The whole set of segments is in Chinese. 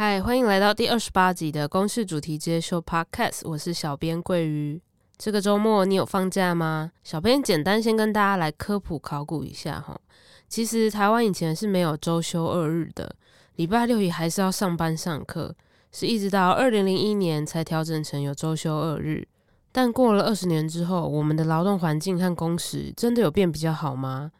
嗨，欢迎来到第二十八集的公式主题接秀 Podcast，我是小编桂鱼。这个周末你有放假吗？小编简单先跟大家来科普考古一下哈。其实台湾以前是没有周休二日的，礼拜六也还是要上班上课，是一直到二零零一年才调整成有周休二日。但过了二十年之后，我们的劳动环境和工时真的有变比较好吗？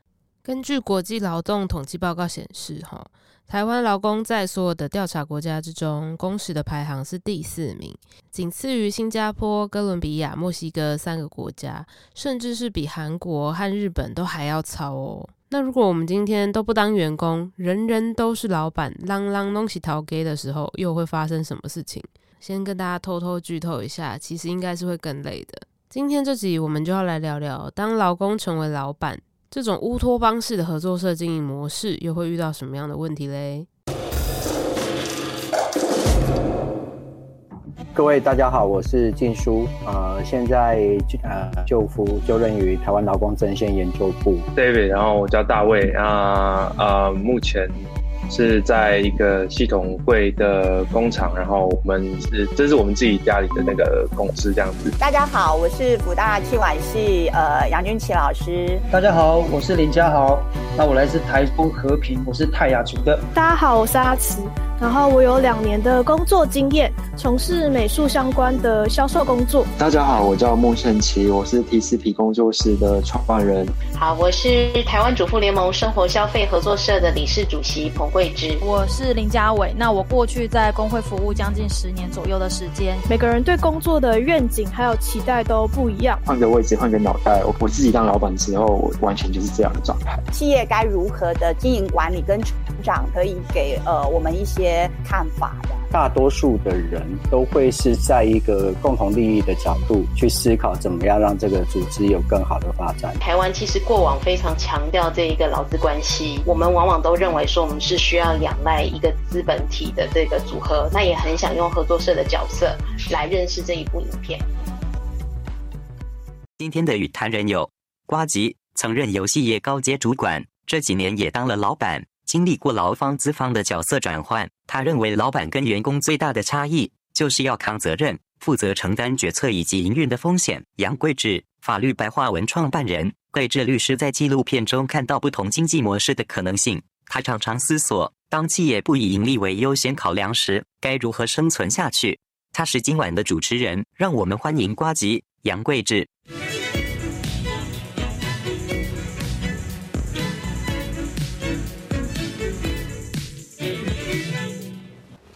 根据国际劳动统计报告显示，哈，台湾劳工在所有的调查国家之中，工时的排行是第四名，仅次于新加坡、哥伦比亚、墨西哥三个国家，甚至是比韩国和日本都还要糙哦。那如果我们今天都不当员工，人人都是老板，啷啷东西逃给的时候，又会发生什么事情？先跟大家偷偷剧透一下，其实应该是会更累的。今天这集我们就要来聊聊，当劳工成为老板。这种乌托邦式的合作社经营模式又会遇到什么样的问题嘞？各位大家好，我是静书，呃，现在呃就服就任于台湾劳工阵线研究部。David，然后我叫大卫，啊呃，目前。是在一个系统柜的工厂，然后我们是这是我们自己家里的那个公司这样子。大家好，我是福大器管系呃杨君琪老师。大家好，我是林家豪，那我来自台中和平，我是泰雅族的。大家好，我是阿慈。然后我有两年的工作经验，从事美术相关的销售工作。大家好，我叫孟胜奇，我是提斯皮工作室的创办人。好，我是台湾主妇联盟生活消费合作社的理事主席彭桂芝。我是林家伟，那我过去在工会服务将近十年左右的时间。每个人对工作的愿景还有期待都不一样。换个位置，换个脑袋，我我自己当老板之后，我完全就是这样的状态。企业该如何的经营管理跟成长，可以给呃我们一些。看法的大多数的人都会是在一个共同利益的角度去思考，怎么样让这个组织有更好的发展。台湾其实过往非常强调这一个劳资关系，我们往往都认为说我们是需要仰赖一个资本体的这个组合，那也很想用合作社的角色来认识这一部影片。今天的与谈人有瓜吉，曾任游戏业高阶主管，这几年也当了老板。经历过劳方资方的角色转换，他认为老板跟员工最大的差异就是要扛责任，负责承担决策以及营运的风险。杨贵志，法律白话文创办人，贵志律师在纪录片中看到不同经济模式的可能性。他常常思索，当企业不以盈利为优先考量时，该如何生存下去？他是今晚的主持人，让我们欢迎瓜吉杨贵志。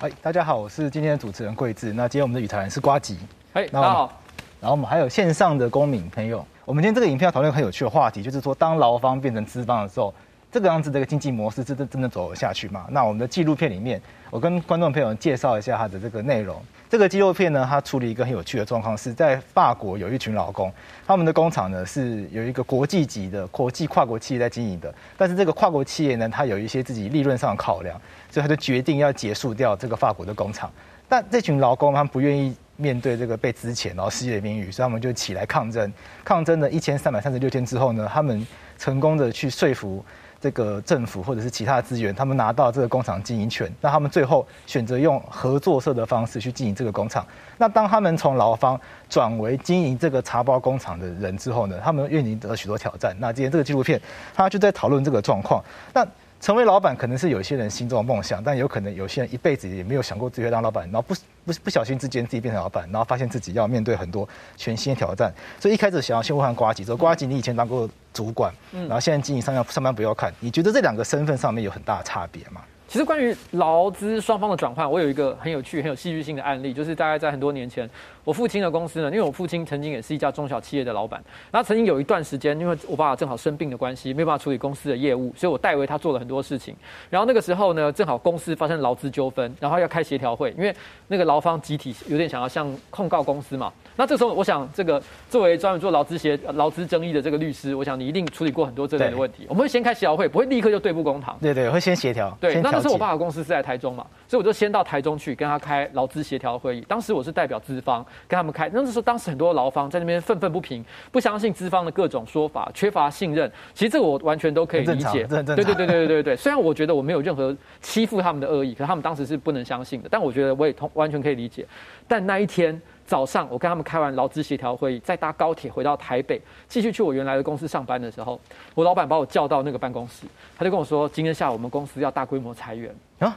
嗨，大家好，我是今天的主持人桂智。那今天我们的语谈人是瓜吉。哎，大家好。然后我们还有线上的公民朋友。我们今天这个影片要讨论很有趣的话题，就是说当劳方变成资方的时候，这个样子的一个经济模式真的真的走得下去吗？那我们的纪录片里面，我跟观众朋友介绍一下它的这个内容。这个纪录片呢，它处理一个很有趣的状况，是在法国有一群劳工，他们的工厂呢是有一个国际级的国际跨国企业在经营的，但是这个跨国企业呢，它有一些自己利润上的考量，所以他就决定要结束掉这个法国的工厂。但这群劳工他们不愿意面对这个被资遣然后失业的命运，所以他们就起来抗争。抗争了一千三百三十六天之后呢，他们成功的去说服。这个政府或者是其他资源，他们拿到这个工厂经营权，那他们最后选择用合作社的方式去经营这个工厂。那当他们从劳方转为经营这个茶包工厂的人之后呢，他们面临得许多挑战。那今天这个纪录片，他就在讨论这个状况。那成为老板可能是有些人心中的梦想，但有可能有些人一辈子也没有想过自己会当老板，然后不不不小心之间自己变成老板，然后发现自己要面对很多全新的挑战。所以一开始想要先问问瓜吉，说瓜吉，你以前当过主管，然后现在经营上要上班不要看，你觉得这两个身份上面有很大的差别吗？其实关于劳资双方的转换，我有一个很有趣、很有戏剧性的案例，就是大概在很多年前，我父亲的公司呢，因为我父亲曾经也是一家中小企业的老板，然后曾经有一段时间，因为我爸爸正好生病的关系，没有办法处理公司的业务，所以我代为他做了很多事情。然后那个时候呢，正好公司发生劳资纠纷，然后要开协调会，因为那个劳方集体有点想要向控告公司嘛。那这时候，我想这个作为专门做劳资协劳资争议的这个律师，我想你一定处理过很多这类的问题。我们会先开协调会，不会立刻就对簿公堂。对对，会先协调。对，那那时候我爸爸公司是在台中嘛，所以我就先到台中去跟他开劳资协调会议。当时我是代表资方，跟他们开。那时候当时很多劳方在那边愤愤不平，不相信资方的各种说法，缺乏信任。其实这个我完全都可以理解。对对对对对对对。虽然我觉得我没有任何欺负他们的恶意，可是他们当时是不能相信的。但我觉得我也同完全可以理解。但那一天。早上，我跟他们开完劳资协调会议，再搭高铁回到台北，继续去我原来的公司上班的时候，我老板把我叫到那个办公室，他就跟我说：“今天下午我们公司要大规模裁员啊，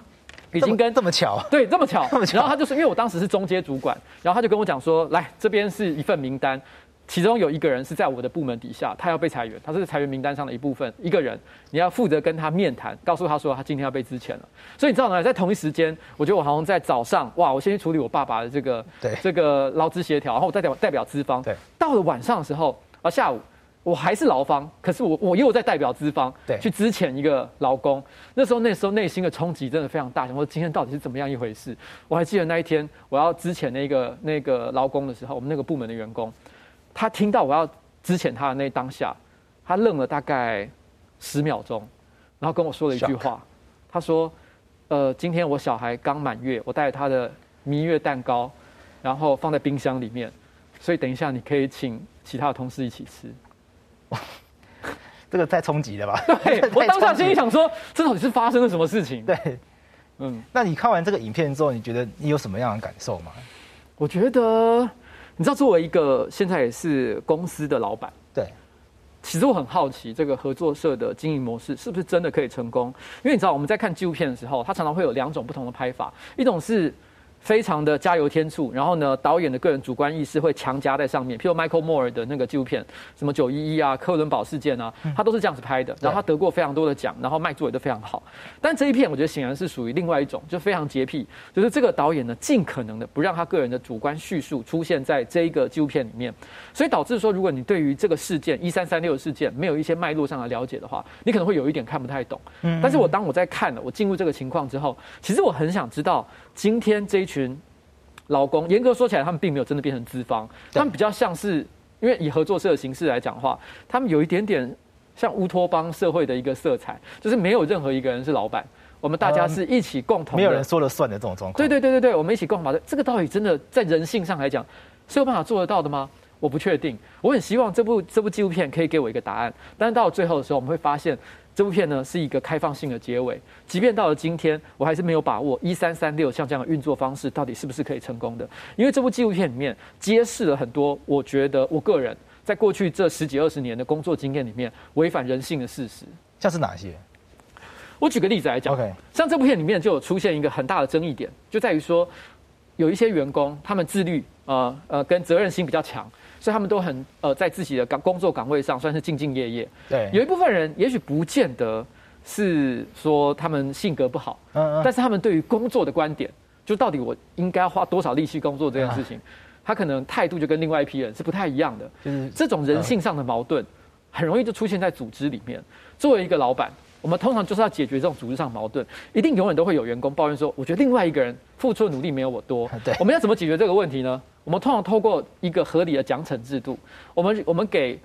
已经跟这么巧，对，这么巧，这么巧。”然后他就是因为我当时是中阶主管，然后他就跟我讲说：“来，这边是一份名单。”其中有一个人是在我的部门底下，他要被裁员，他是裁员名单上的一部分。一个人，你要负责跟他面谈，告诉他说他今天要被支遣了。所以你知道吗？在同一时间，我觉得我好像在早上，哇，我先去处理我爸爸的这个对这个劳资协调，然后我代表代表资方。对，到了晚上的时候，啊，下午我还是劳方，可是我我又在代表资方，对，去支遣一个劳工。那时候那时候内心的冲击真的非常大，想说今天到底是怎么样一回事？我还记得那一天我要支遣那个那个劳工的时候，我们那个部门的员工。他听到我要支遣他的那当下，他愣了大概十秒钟，然后跟我说了一句话。他说：“呃，今天我小孩刚满月，我带着他的蜜月蛋糕，然后放在冰箱里面，所以等一下你可以请其他的同事一起吃。”哇，这个太冲击了吧？对，我当下心里想说，这到底是发生了什么事情？对，嗯，那你看完这个影片之后，你觉得你有什么样的感受吗？我觉得。你知道，作为一个现在也是公司的老板，对，其实我很好奇这个合作社的经营模式是不是真的可以成功？因为你知道，我们在看纪录片的时候，它常常会有两种不同的拍法，一种是。非常的加油添醋，然后呢，导演的个人主观意识会强加在上面。譬如 Michael Moore 的那个纪录片，什么九一一啊、科伦堡事件啊，他都是这样子拍的。然后他得过非常多的奖，然后卖座也都非常好。但这一片我觉得显然是属于另外一种，就非常洁癖，就是这个导演呢，尽可能的不让他个人的主观叙述出现在这一个纪录片里面，所以导致说，如果你对于这个事件一三三六事件没有一些脉络上的了解的话，你可能会有一点看不太懂。嗯。但是我当我在看了，我进入这个情况之后，其实我很想知道今天这一群。老公严格说起来，他们并没有真的变成资方，他们比较像是，因为以合作社的形式来讲话，他们有一点点像乌托邦社会的一个色彩，就是没有任何一个人是老板，我们大家是一起共同，没有人说了算的这种状况。对对对对对，我们一起共同把这这个道理真的在人性上来讲是有办法做得到的吗？我不确定。我很希望这部这部纪录片可以给我一个答案，但是到了最后的时候，我们会发现。这部片呢是一个开放性的结尾，即便到了今天，我还是没有把握一三三六像这样的运作方式到底是不是可以成功的。因为这部纪录片里面揭示了很多，我觉得我个人在过去这十几二十年的工作经验里面违反人性的事实。像是哪些？我举个例子来讲，OK，像这部片里面就有出现一个很大的争议点，就在于说有一些员工他们自律，呃呃，跟责任心比较强。所以他们都很呃，在自己的岗工作岗位上算是兢兢业业。对，有一部分人也许不见得是说他们性格不好，嗯嗯，但是他们对于工作的观点，就到底我应该花多少力气工作这件事情，他可能态度就跟另外一批人是不太一样的。就是这种人性上的矛盾，很容易就出现在组织里面。作为一个老板，我们通常就是要解决这种组织上矛盾，一定永远都会有员工抱怨说，我觉得另外一个人付出的努力没有我多。对，我们要怎么解决这个问题呢？我们通常透过一个合理的奖惩制度，我们我们给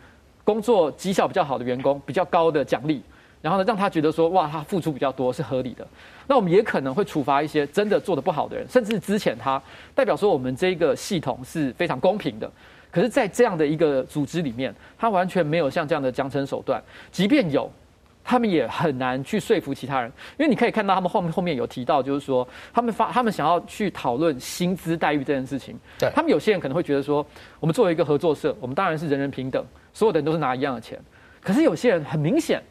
工作绩效比较好的员工比较高的奖励，然后呢，让他觉得说，哇，他付出比较多是合理的。那我们也可能会处罚一些真的做的不好的人，甚至之前他，代表说我们这个系统是非常公平的。可是，在这样的一个组织里面，他完全没有像这样的奖惩手段，即便有。他们也很难去说服其他人，因为你可以看到他们后面后面有提到，就是说他们发他们想要去讨论薪资待遇这件事情。对，他们有些人可能会觉得说，我们作为一个合作社，我们当然是人人平等，所有的人都是拿一样的钱。可是有些人很明显，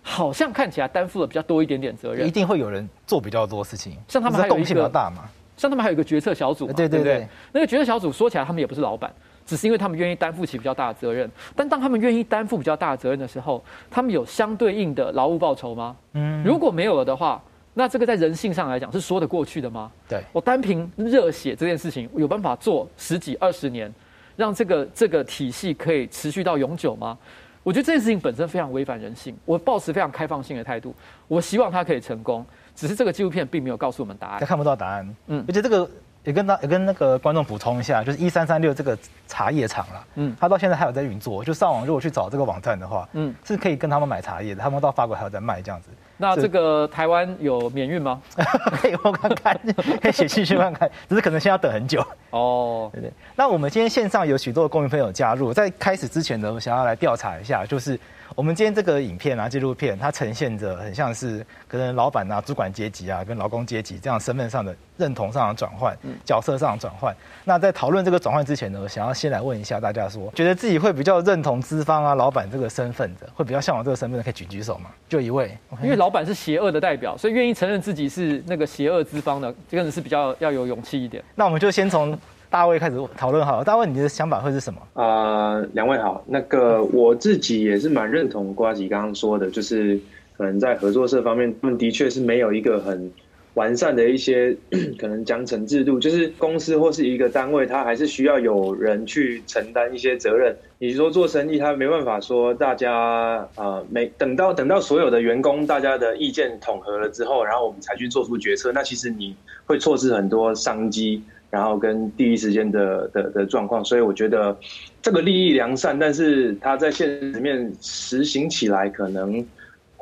好像看起来担负了比较多一点点责任。一定会有人做比较多事情，像他们还有一个比较大嘛，像他们还有一个决策小组，对对对，那个决策小组说起来他们也不是老板。只是因为他们愿意担负起比较大的责任，但当他们愿意担负比较大的责任的时候，他们有相对应的劳务报酬吗？嗯，如果没有了的话，那这个在人性上来讲是说得过去的吗？对，我单凭热血这件事情，有办法做十几二十年，让这个这个体系可以持续到永久吗？我觉得这件事情本身非常违反人性。我抱持非常开放性的态度，我希望它可以成功。只是这个纪录片并没有告诉我们答案，他看不到答案。嗯，而且这个。也跟他也跟那个观众补充一下，就是一三三六这个茶叶厂了，嗯，他到现在还有在运作，就上网如果去找这个网站的话，嗯，是可以跟他们买茶叶的，他们到法国还有在卖这样子。那这个台湾有免运吗？可以我看看，可以写信去看看，只是可能现在要等很久。哦，对对。那我们今天线上有许多的公民朋友加入，在开始之前呢，我想要来调查一下，就是。我们今天这个影片啊，纪录片，它呈现着很像是可能老板啊、主管阶级啊，跟劳工阶级这样身份上的认同上的转换，角色上的转换。那在讨论这个转换之前呢，我想要先来问一下大家说，觉得自己会比较认同资方啊、老板这个身份的，会比较向往这个身份的，可以举举手吗？就一位，因为老板是邪恶的代表，所以愿意承认自己是那个邪恶资方的，这个人是比较要有勇气一点。那我们就先从。大卫开始讨论好了，大卫，你的想法会是什么？啊、呃，两位好，那个我自己也是蛮认同瓜吉刚刚说的，就是可能在合作社方面，他们的确是没有一个很完善的一些 可能奖惩制度，就是公司或是一个单位，它还是需要有人去承担一些责任。你说做生意，他没办法说大家啊、呃，没等到等到所有的员工大家的意见统合了之后，然后我们才去做出决策，那其实你会错失很多商机。然后跟第一时间的的的状况，所以我觉得这个利益良善，但是它在现实面实行起来可能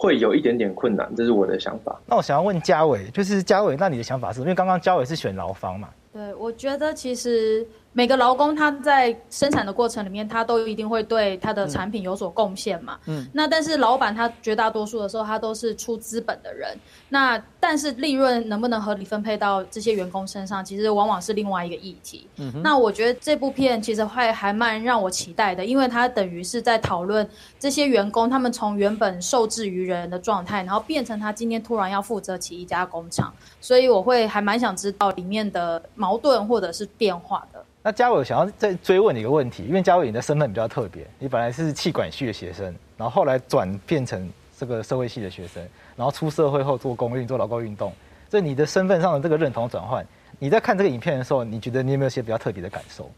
会有一点点困难，这是我的想法。那我想要问嘉伟，就是嘉伟，那你的想法是？因为刚刚嘉伟是选牢房嘛？对，我觉得其实。每个劳工他在生产的过程里面，他都一定会对他的产品有所贡献嘛。嗯。那但是老板他绝大多数的时候，他都是出资本的人。那但是利润能不能合理分配到这些员工身上，其实往往是另外一个议题。嗯。那我觉得这部片其实会还蛮让我期待的，因为它等于是在讨论这些员工他们从原本受制于人的状态，然后变成他今天突然要负责起一家工厂，所以我会还蛮想知道里面的矛盾或者是变化的。那嘉伟想要再追问你一个问题，因为嘉伟你的身份比较特别，你本来是气管系的学生，然后后来转变成这个社会系的学生，然后出社会后做公运、做劳工运动，所以你的身份上的这个认同转换，你在看这个影片的时候，你觉得你有没有些比较特别的感受？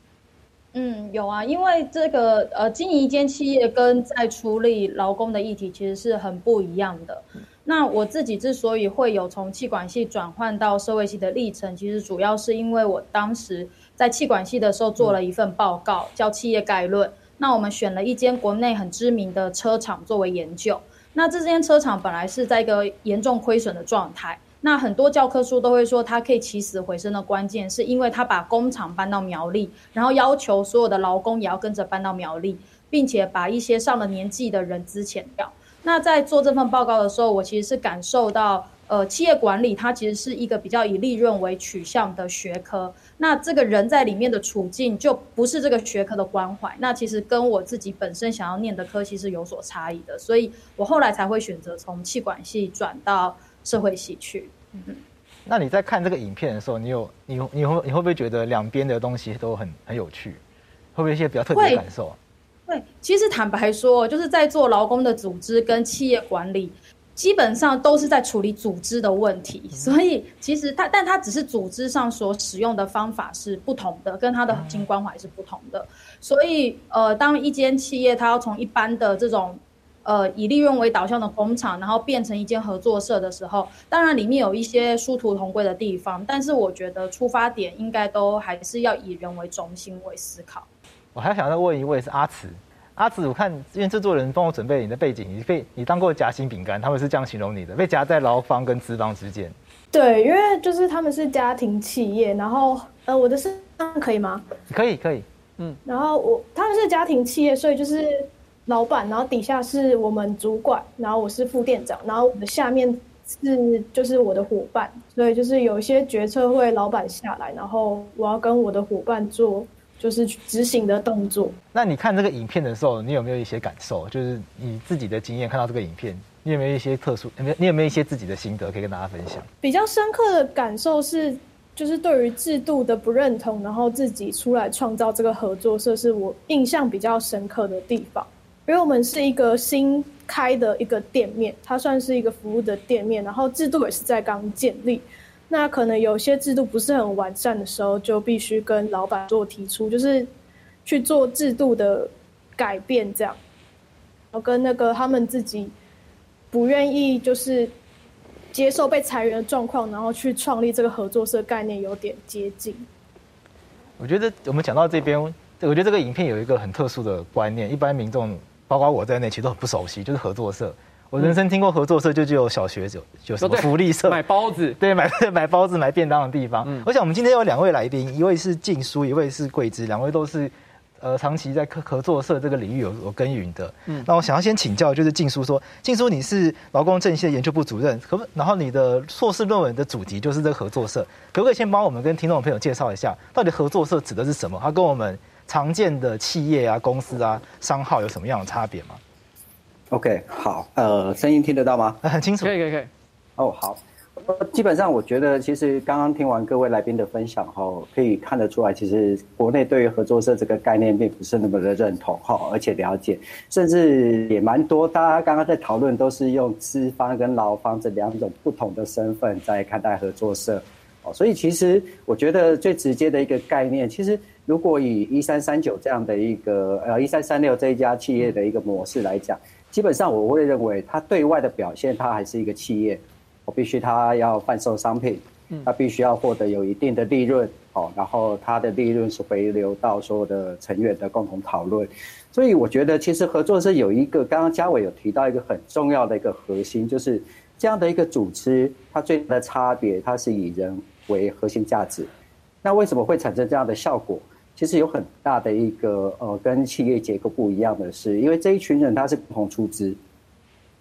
嗯，有啊，因为这个呃，经营一间企业跟在处理劳工的议题其实是很不一样的。那我自己之所以会有从气管系转换到社会系的历程，其实主要是因为我当时。在气管系的时候做了一份报告，叫《企业概论》。那我们选了一间国内很知名的车厂作为研究。那这间车厂本来是在一个严重亏损的状态。那很多教科书都会说，它可以起死回生的关键，是因为它把工厂搬到苗栗，然后要求所有的劳工也要跟着搬到苗栗，并且把一些上了年纪的人资遣掉。那在做这份报告的时候，我其实是感受到。呃，企业管理它其实是一个比较以利润为取向的学科。那这个人在里面的处境就不是这个学科的关怀。那其实跟我自己本身想要念的科系是有所差异的，所以我后来才会选择从气管系转到社会系去。嗯，那你在看这个影片的时候，你有你你会你会不会觉得两边的东西都很很有趣？会不会有一些比较特别的感受？对，其实坦白说，就是在做劳工的组织跟企业管理。基本上都是在处理组织的问题，所以其实它，但它只是组织上所使用的方法是不同的，跟它的核心关怀是不同的。所以，呃，当一间企业它要从一般的这种，呃，以利润为导向的工厂，然后变成一间合作社的时候，当然里面有一些殊途同归的地方，但是我觉得出发点应该都还是要以人为中心为思考。我还想再问一位是阿慈。阿紫，我看因为制作人帮我准备你的背景，你被你当过夹心饼干，他们是这样形容你的，被夹在劳方跟资方之间。对，因为就是他们是家庭企业，然后呃，我的身上可以吗？可以，可以，嗯。然后我他们是家庭企业，所以就是老板，然后底下是我们主管，然后我是副店长，然后我的下面是就是我的伙伴，所以就是有一些决策会老板下来，然后我要跟我的伙伴做。就是执行的动作。那你看这个影片的时候，你有没有一些感受？就是你自己的经验，看到这个影片，你有没有一些特殊？有没有？你有没有一些自己的心得可以跟大家分享？比较深刻的感受是，就是对于制度的不认同，然后自己出来创造这个合作社，是我印象比较深刻的地方。因为我们是一个新开的一个店面，它算是一个服务的店面，然后制度也是在刚建立。那可能有些制度不是很完善的时候，就必须跟老板做提出，就是去做制度的改变，这样。然后跟那个他们自己不愿意就是接受被裁员的状况，然后去创立这个合作社概念有点接近。我觉得我们讲到这边，我觉得这个影片有一个很特殊的观念，一般民众包括我在内，其实都很不熟悉，就是合作社。我人生听过合作社就只有小学有有什么福利社，买包子，对，买 买包子买便当的地方。嗯，我想我们今天有两位来宾，一位是静书，一位是桂枝，两位都是。呃，长期在合合作社这个领域有有耕耘的，嗯，那我想要先请教，就是静书说，静书你是劳工正系的研究部主任，可不，然后你的硕士论文的主题就是这个合作社，可不可以先帮我们跟听众朋友介绍一下，到底合作社指的是什么？它跟我们常见的企业啊、公司啊、商号有什么样的差别吗？OK，好，呃，声音听得到吗？很清楚，可以可以可以。哦，好。基本上，我觉得其实刚刚听完各位来宾的分享后，可以看得出来，其实国内对于合作社这个概念并不是那么的认同哈，而且了解，甚至也蛮多。大家刚刚在讨论都是用资方跟劳方这两种不同的身份在看待合作社哦，所以其实我觉得最直接的一个概念，其实如果以一三三九这样的一个呃一三三六这一家企业的一个模式来讲，基本上我会认为它对外的表现，它还是一个企业。我必须它要贩售商品，它必须要获得有一定的利润，哦，然后它的利润是回流到所有的成员的共同讨论。所以我觉得其实合作社有一个，刚刚嘉伟有提到一个很重要的一个核心，就是这样的一个组织，它最大的差别，它是以人为核心价值。那为什么会产生这样的效果？其实有很大的一个呃，跟企业结构不一样的是，因为这一群人他是共同出资，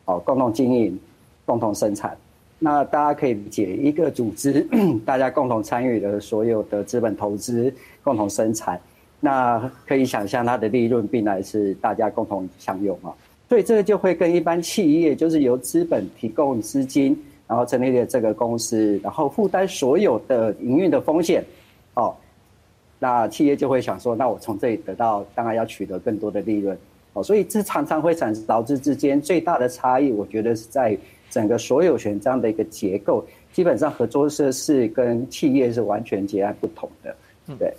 哦，共同经营，共同生产。那大家可以理解，一个组织，大家共同参与的所有的资本投资，共同生产，那可以想象它的利润必然是大家共同享有嘛。所以这个就会跟一般企业，就是由资本提供资金，然后成立了这个公司，然后负担所有的营运的风险，那企业就会想说，那我从这里得到，当然要取得更多的利润，哦，所以这常常会产生劳资之间最大的差异，我觉得是在。整个所有权这样的一个结构，基本上合作社是跟企业是完全截然不同的。对。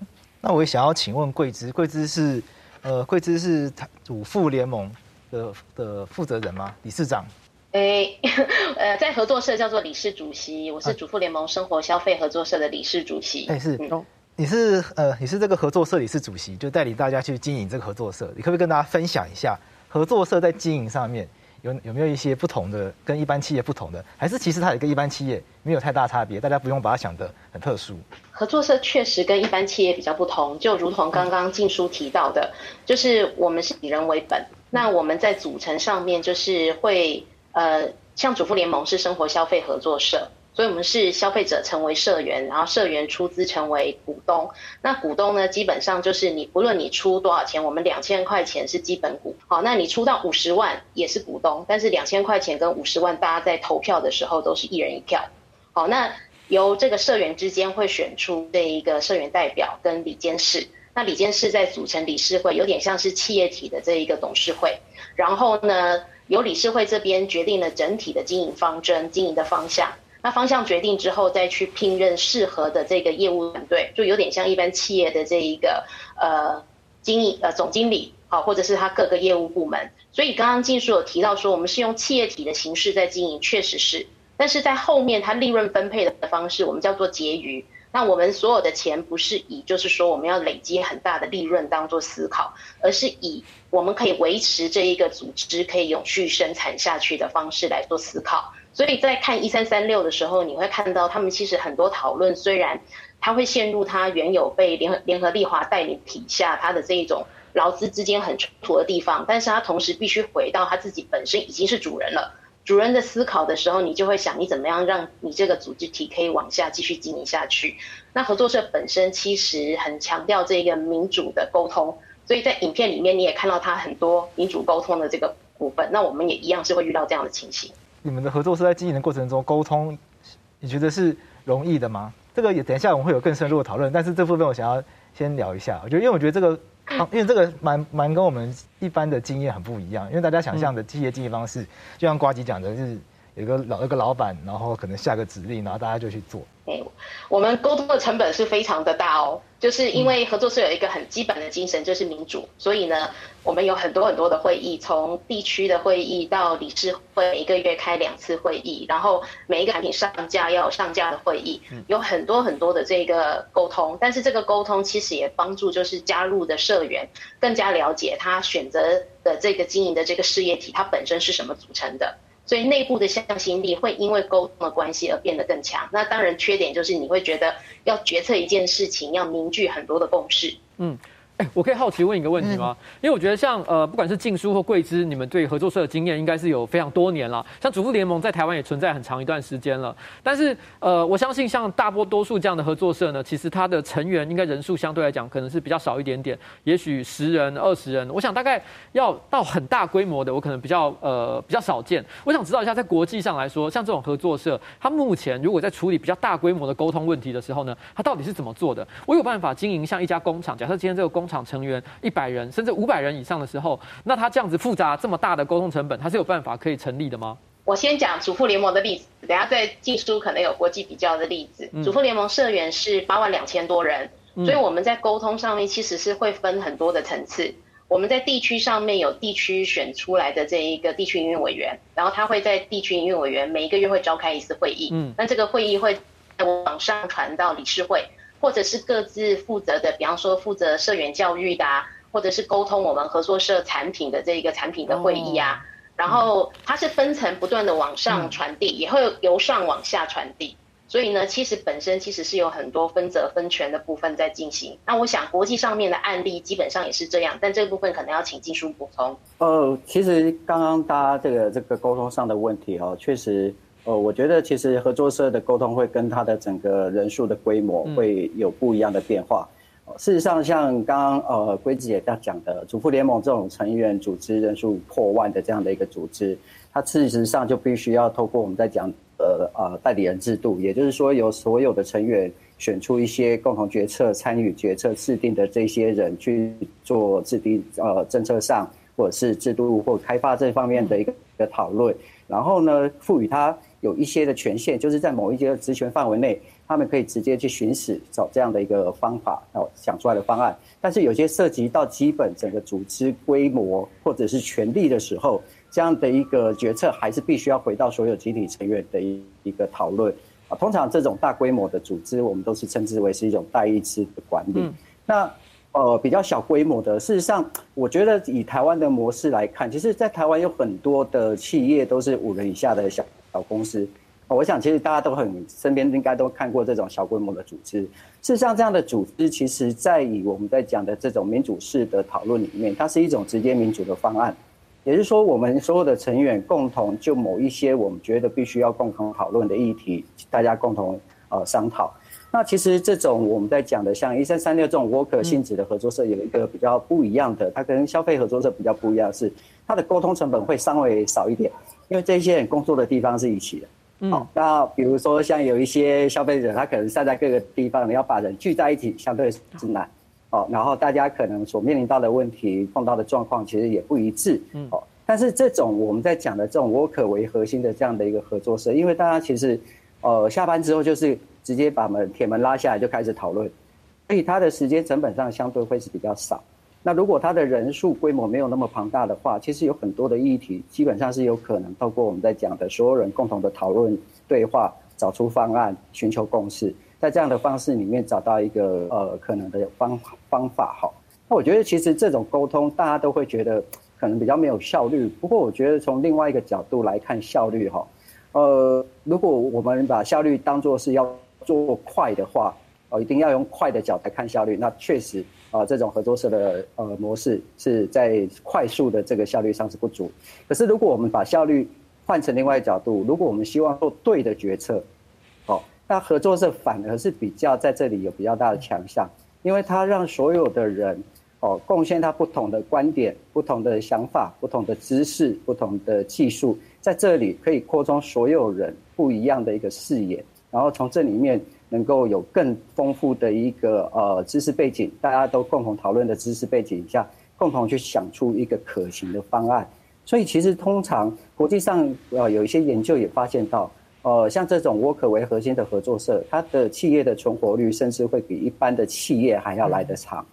嗯、那我也想要请问桂枝，桂枝是呃，桂枝是主妇联盟的的负责人吗？理事长？诶、欸，呃，在合作社叫做理事主席，我是主妇联盟生活消费合作社的理事主席。哎、欸，是，嗯、你是呃，你是这个合作社理事主席，就带领大家去经营这个合作社，你可不可以跟大家分享一下合作社在经营上面？有有没有一些不同的，跟一般企业不同的，还是其实它也跟一般企业没有太大差别？大家不用把它想得很特殊。合作社确实跟一般企业比较不同，就如同刚刚静书提到的，就是我们是以人为本。那我们在组成上面就是会呃，像主妇联盟是生活消费合作社。所以，我们是消费者成为社员，然后社员出资成为股东。那股东呢，基本上就是你不论你出多少钱，我们两千块钱是基本股。好，那你出到五十万也是股东，但是两千块钱跟五十万，大家在投票的时候都是一人一票。好，那由这个社员之间会选出这一个社员代表跟理监事。那理监事在组成理事会，有点像是企业体的这一个董事会。然后呢，由理事会这边决定了整体的经营方针、经营的方向。那方向决定之后，再去聘任适合的这个业务团队，就有点像一般企业的这一个呃经营呃总经理啊，或者是他各个业务部门。所以刚刚静书有提到说，我们是用企业体的形式在经营，确实是。但是在后面，它利润分配的方式，我们叫做结余。那我们所有的钱不是以就是说我们要累积很大的利润当做思考，而是以我们可以维持这一个组织可以永续生产下去的方式来做思考。所以在看一三三六的时候，你会看到他们其实很多讨论，虽然他会陷入他原有被联合联合利华带领底下他的这一种劳资之间很冲突的地方，但是他同时必须回到他自己本身已经是主人了。主人的思考的时候，你就会想你怎么样让你这个组织体可以往下继续经营下去。那合作社本身其实很强调这个民主的沟通，所以在影片里面你也看到他很多民主沟通的这个部分。那我们也一样是会遇到这样的情形。你们的合作是在经营的过程中沟通，你觉得是容易的吗？这个也等一下我们会有更深入的讨论，但是这部分我想要先聊一下。我觉得，因为我觉得这个，因为这个蛮蛮跟我们一般的经验很不一样。因为大家想象的企业经营方式，就像瓜吉讲的，是有个老一个老板，然后可能下个指令，然后大家就去做。哎，我们沟通的成本是非常的大哦，就是因为合作社有一个很基本的精神，就是民主，所以呢，我们有很多很多的会议，从地区的会议到理事会，一个月开两次会议，然后每一个产品上架要有上架的会议，有很多很多的这个沟通，但是这个沟通其实也帮助就是加入的社员更加了解他选择的这个经营的这个事业体，它本身是什么组成的。所以内部的向心力会因为沟通的关系而变得更强。那当然缺点就是你会觉得要决策一件事情要凝聚很多的共识。嗯。哎，我可以好奇问一个问题吗？因为我觉得像呃，不管是静书或贵芝，你们对合作社的经验应该是有非常多年了。像主妇联盟在台湾也存在很长一段时间了。但是呃，我相信像大波多数这样的合作社呢，其实它的成员应该人数相对来讲可能是比较少一点点，也许十人、二十人。我想大概要到很大规模的，我可能比较呃比较少见。我想知道一下，在国际上来说，像这种合作社，它目前如果在处理比较大规模的沟通问题的时候呢，它到底是怎么做的？我有办法经营像一家工厂，假设今天这个工厂成员一百人甚至五百人以上的时候，那他这样子复杂这么大的沟通成本，他是有办法可以成立的吗？我先讲主妇联盟的例子，等下在技术可能有国际比较的例子。主妇联盟社员是八万两千多人，所以我们在沟通上面其实是会分很多的层次。我们在地区上面有地区选出来的这一个地区营运委员，然后他会在地区营运委员每一个月会召开一次会议，嗯，那这个会议会在网上传到理事会。或者是各自负责的，比方说负责社员教育的啊，或者是沟通我们合作社产品的这一个产品的会议啊，然后它是分层不断的往上传递，也会由上往下传递。所以呢，其实本身其实是有很多分责分权的部分在进行。那我想国际上面的案例基本上也是这样，但这个部分可能要请技术补充。呃，其实刚刚大家这个这个沟通上的问题哦，确实。呃，我觉得其实合作社的沟通会跟它的整个人数的规模会有不一样的变化。嗯、事实上，像刚刚呃龟子姐在讲的，主妇联盟这种成员组织人数破万的这样的一个组织，它事实上就必须要透过我们在讲呃呃代理人制度，也就是说由所有的成员选出一些共同决策、参与决策制定的这些人去做制定呃政策上或者是制度或开发这方面的一个一个讨论，然后呢赋予它。有一些的权限，就是在某一些职权范围内，他们可以直接去行使找这样的一个方法哦，想出来的方案。但是有些涉及到基本整个组织规模或者是权力的时候，这样的一个决策还是必须要回到所有集体成员的一一个讨论啊。通常这种大规模的组织，我们都是称之为是一种代议制的管理。嗯、那呃比较小规模的，事实上，我觉得以台湾的模式来看，其实，在台湾有很多的企业都是五人以下的小。小公司，我想其实大家都很身边应该都看过这种小规模的组织。事实上，这样的组织其实，在以我们在讲的这种民主式的讨论里面，它是一种直接民主的方案。也就是说，我们所有的成员共同就某一些我们觉得必须要共同讨论的议题，大家共同呃商讨。那其实这种我们在讲的像一三三六这种 worker 性质的合作社，有一个比较不一样的，它跟消费合作社比较不一样是，它的沟通成本会稍微少一点。因为这些人工作的地方是一起的，嗯，好，那比如说像有一些消费者，他可能散在各个地方，你要把人聚在一起，相对是难，哦，然后大家可能所面临到的问题、碰到的状况，其实也不一致，嗯，哦，但是这种我们在讲的这种 worker 为核心的这样的一个合作社，因为大家其实，呃，下班之后就是直接把门铁门拉下来就开始讨论，所以它的时间成本上相对会是比较少。那如果他的人数规模没有那么庞大的话，其实有很多的议题，基本上是有可能透过我们在讲的所有人共同的讨论、对话，找出方案，寻求共识，在这样的方式里面找到一个呃可能的方方法哈。那我觉得其实这种沟通大家都会觉得可能比较没有效率，不过我觉得从另外一个角度来看效率哈，呃，如果我们把效率当作是要做快的话，哦，一定要用快的角度来看效率，那确实。啊，这种合作社的呃模式是在快速的这个效率上是不足。可是，如果我们把效率换成另外一个角度，如果我们希望做对的决策，哦，那合作社反而是比较在这里有比较大的强项，因为它让所有的人哦贡献他不同的观点、不同的想法、不同的知识、不同的技术，在这里可以扩充所有人不一样的一个视野，然后从这里面。能够有更丰富的一个呃知识背景，大家都共同讨论的知识背景下，共同去想出一个可行的方案。所以其实通常国际上呃有一些研究也发现到，呃像这种 worker 为核心的合作社，它的企业的存活率甚至会比一般的企业还要来得长。嗯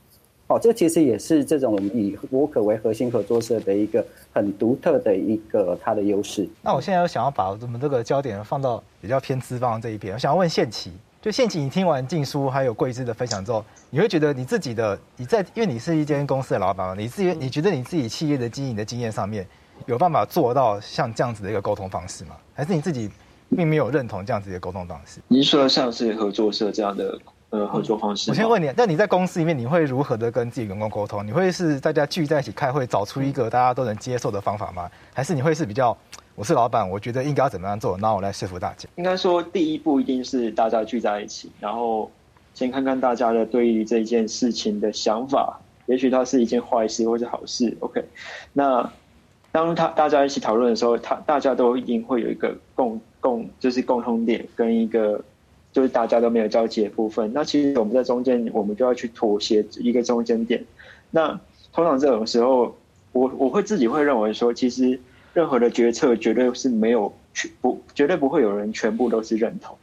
哦，这其实也是这种我们以 worker 为核心合作社的一个很独特的一个它的优势。那我现在想要把我们这个焦点放到比较偏资方这一边，我想要问宪琦，就宪琦，你听完静书还有桂枝的分享之后，你会觉得你自己的你在，因为你是一间公司的老板嘛，你自己你觉得你自己企业的经营的经验上面有办法做到像这样子的一个沟通方式吗？还是你自己并没有认同这样子的沟通方式？您说像是合作社这样的？呃，合作方式。我先问你，那你在公司里面，你会如何的跟自己员工沟通？你会是大家聚在一起开会，找出一个大家都能接受的方法吗？还是你会是比较，我是老板，我觉得应该要怎么样做，那我来说服大家？应该说，第一步一定是大家聚在一起，然后先看看大家的对于这件事情的想法，也许它是一件坏事或是好事。OK，那当他大家一起讨论的时候，他大家都一定会有一个共共，就是共通点跟一个。就是大家都没有交集的部分，那其实我们在中间，我们就要去妥协一个中间点。那通常这种时候，我我会自己会认为说，其实任何的决策绝对是没有全不绝对不会有人全部都是认同，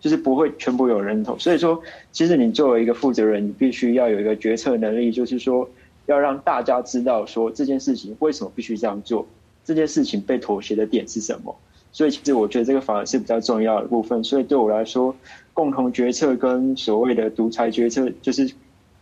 就是不会全部有人认同。所以说，其实你作为一个负责人，你必须要有一个决策能力，就是说要让大家知道说这件事情为什么必须这样做，这件事情被妥协的点是什么。所以其实我觉得这个反而是比较重要的部分。所以对我来说，共同决策跟所谓的独裁决策，就是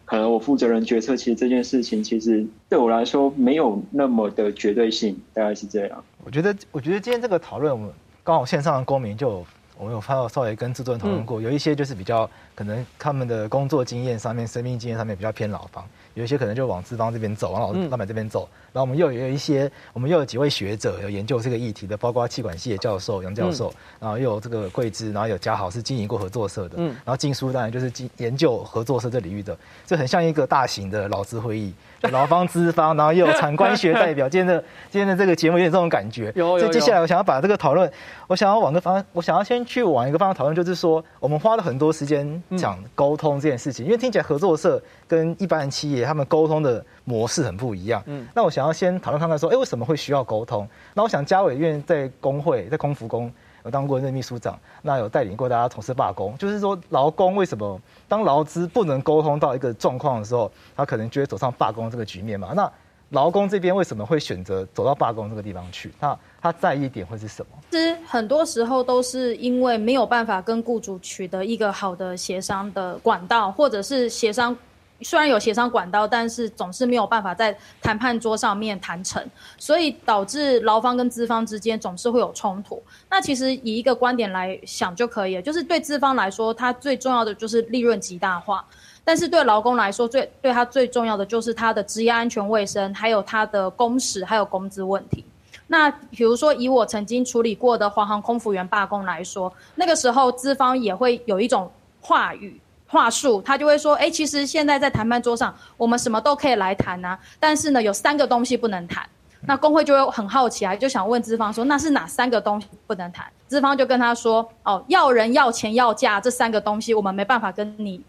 可能我负责人决策，其实这件事情其实对我来说没有那么的绝对性，大概是这样。我觉得，我觉得今天这个讨论，我们刚好线上的公民就我们有发到稍微跟制作人讨论过，有一些就是比较可能他们的工作经验上面、生命经验上面比较偏老方。有一些可能就往资方这边走，往老老板这边走。然后我们又有一些，我们又有几位学者有研究这个议题的，包括气管系的教授杨教授，然后又有这个桂枝，然后有嘉豪是经营过合作社的，然后静书当然就是经研究合作社这领域的，这很像一个大型的老资会议，劳方资方，然后又有产官学代表。今天的今天的这个节目有点这种感觉。有。所以接下来我想要把这个讨论，我想要往个方，我想要先去往一个方向讨论，就是说我们花了很多时间讲沟通这件事情，因为听起来合作社。跟一般的企业，他们沟通的模式很不一样。嗯，那我想要先讨论看看说，哎，为什么会需要沟通？那我想家纬因为在工会，在空服工有当过任秘书长，那有带领过大家同事罢工，就是说劳工为什么当劳资不能沟通到一个状况的时候，他可能就会走上罢工这个局面嘛？那劳工这边为什么会选择走到罢工这个地方去？那他在意点会是什么？其实很多时候都是因为没有办法跟雇主取得一个好的协商的管道，或者是协商。虽然有协商管道，但是总是没有办法在谈判桌上面谈成，所以导致劳方跟资方之间总是会有冲突。那其实以一个观点来想就可以了，就是对资方来说，它最重要的就是利润极大化；但是对劳工来说，最对他最重要的就是他的职业安全卫生，还有他的工时，还有工资问题。那比如说以我曾经处理过的华航空服员罢工来说，那个时候资方也会有一种话语。话术，他就会说，哎，其实现在在谈判桌上，我们什么都可以来谈呐，但是呢，有三个东西不能谈。那工会就会很好奇啊，就想问资方说，那是哪三个东西不能谈？资方就跟他说，哦，要人、要钱、要价这三个东西，我们没办法跟你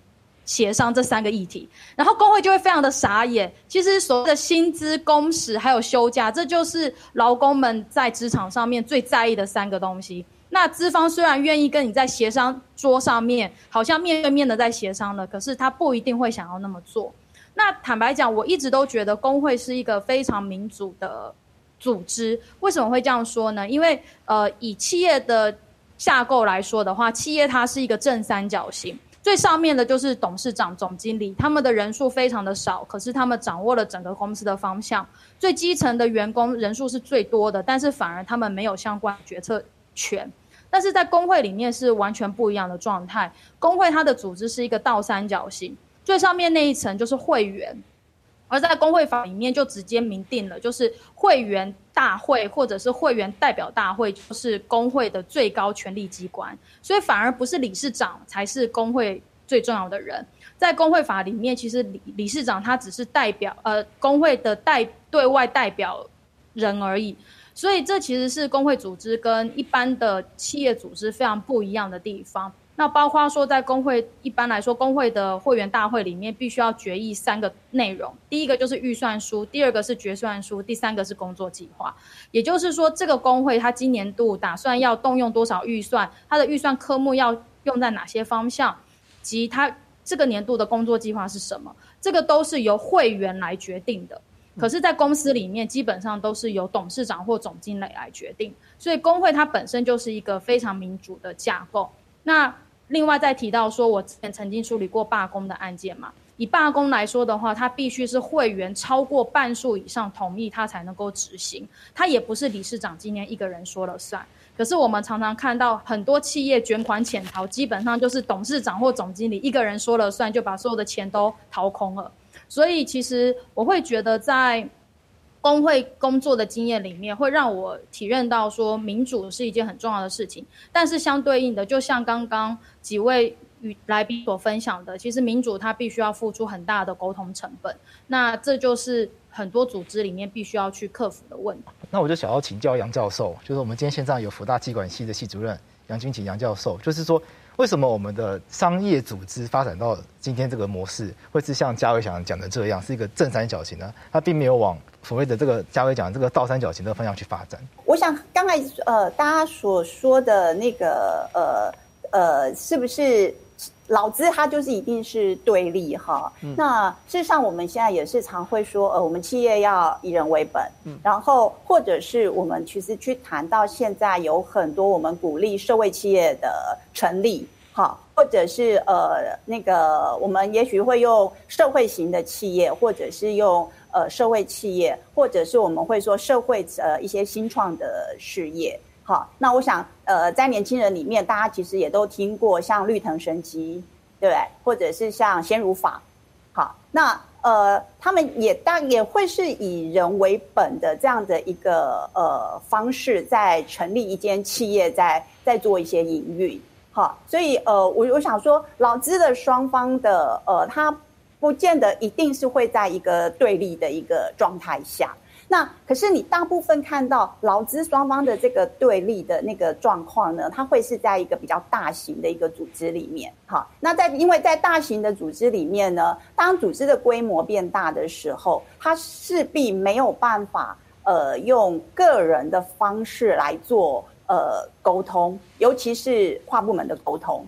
协商这三个议题。然后工会就会非常的傻眼。其实所谓的薪资、工时还有休假，这就是劳工们在职场上面最在意的三个东西。那资方虽然愿意跟你在协商桌上面，好像面对面的在协商了，可是他不一定会想要那么做。那坦白讲，我一直都觉得工会是一个非常民主的组织。为什么会这样说呢？因为呃，以企业的架构来说的话，企业它是一个正三角形，最上面的就是董事长、总经理，他们的人数非常的少，可是他们掌握了整个公司的方向。最基层的员工人数是最多的，但是反而他们没有相关决策权，但是在工会里面是完全不一样的状态。工会它的组织是一个倒三角形，最上面那一层就是会员，而在工会法里面就直接明定了，就是会员大会或者是会员代表大会就是工会的最高权力机关，所以反而不是理事长才是工会最重要的人。在工会法里面，其实理理事长他只是代表呃工会的代对外代表人而已。所以这其实是工会组织跟一般的企业组织非常不一样的地方。那包括说在工会，一般来说工会的会员大会里面必须要决议三个内容，第一个就是预算书，第二个是决算书，第三个是工作计划。也就是说，这个工会它今年度打算要动用多少预算，它的预算科目要用在哪些方向，及它这个年度的工作计划是什么，这个都是由会员来决定的。可是，在公司里面，基本上都是由董事长或总经理来决定，所以工会它本身就是一个非常民主的架构。那另外再提到说，我之前曾经处理过罢工的案件嘛，以罢工来说的话，它必须是会员超过半数以上同意，它才能够执行。它也不是理事长今天一个人说了算。可是我们常常看到很多企业卷款潜逃，基本上就是董事长或总经理一个人说了算，就把所有的钱都掏空了。所以，其实我会觉得，在工会工作的经验里面，会让我体认到说，民主是一件很重要的事情。但是，相对应的，就像刚刚几位与来宾所分享的，其实民主它必须要付出很大的沟通成本。那这就是很多组织里面必须要去克服的问题。那我就想要请教杨教授，就是我们今天线上有福大机管系的系主任杨君琪杨教授，就是说。为什么我们的商业组织发展到今天这个模式，会是像嘉伟想讲的这样，是一个正三角形呢？它并没有往所谓的这个嘉伟讲的这个倒三角形的方向去发展。我想刚才呃大家所说的那个呃呃，是不是？劳资它就是一定是对立哈，嗯、那事实上我们现在也是常会说，呃，我们企业要以人为本，嗯，然后或者是我们其实去谈到现在有很多我们鼓励社会企业的成立，哈，或者是呃那个我们也许会用社会型的企业，或者是用呃社会企业，或者是我们会说社会呃一些新创的事业。好，那我想，呃，在年轻人里面，大家其实也都听过像绿藤生机，对不对？或者是像鲜乳坊，好，那呃，他们也大也会是以人为本的这样的一个呃方式，在成立一间企业，在在做一些营运，好，所以呃，我我想说，劳资的双方的呃，他不见得一定是会在一个对立的一个状态下。那可是你大部分看到劳资双方的这个对立的那个状况呢，它会是在一个比较大型的一个组织里面。好，那在因为在大型的组织里面呢，当组织的规模变大的时候，它势必没有办法呃用个人的方式来做呃沟通，尤其是跨部门的沟通。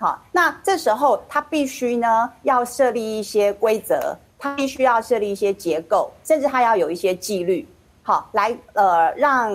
好，那这时候它必须呢要设立一些规则。他必须要设立一些结构，甚至他要有一些纪律，好，来呃让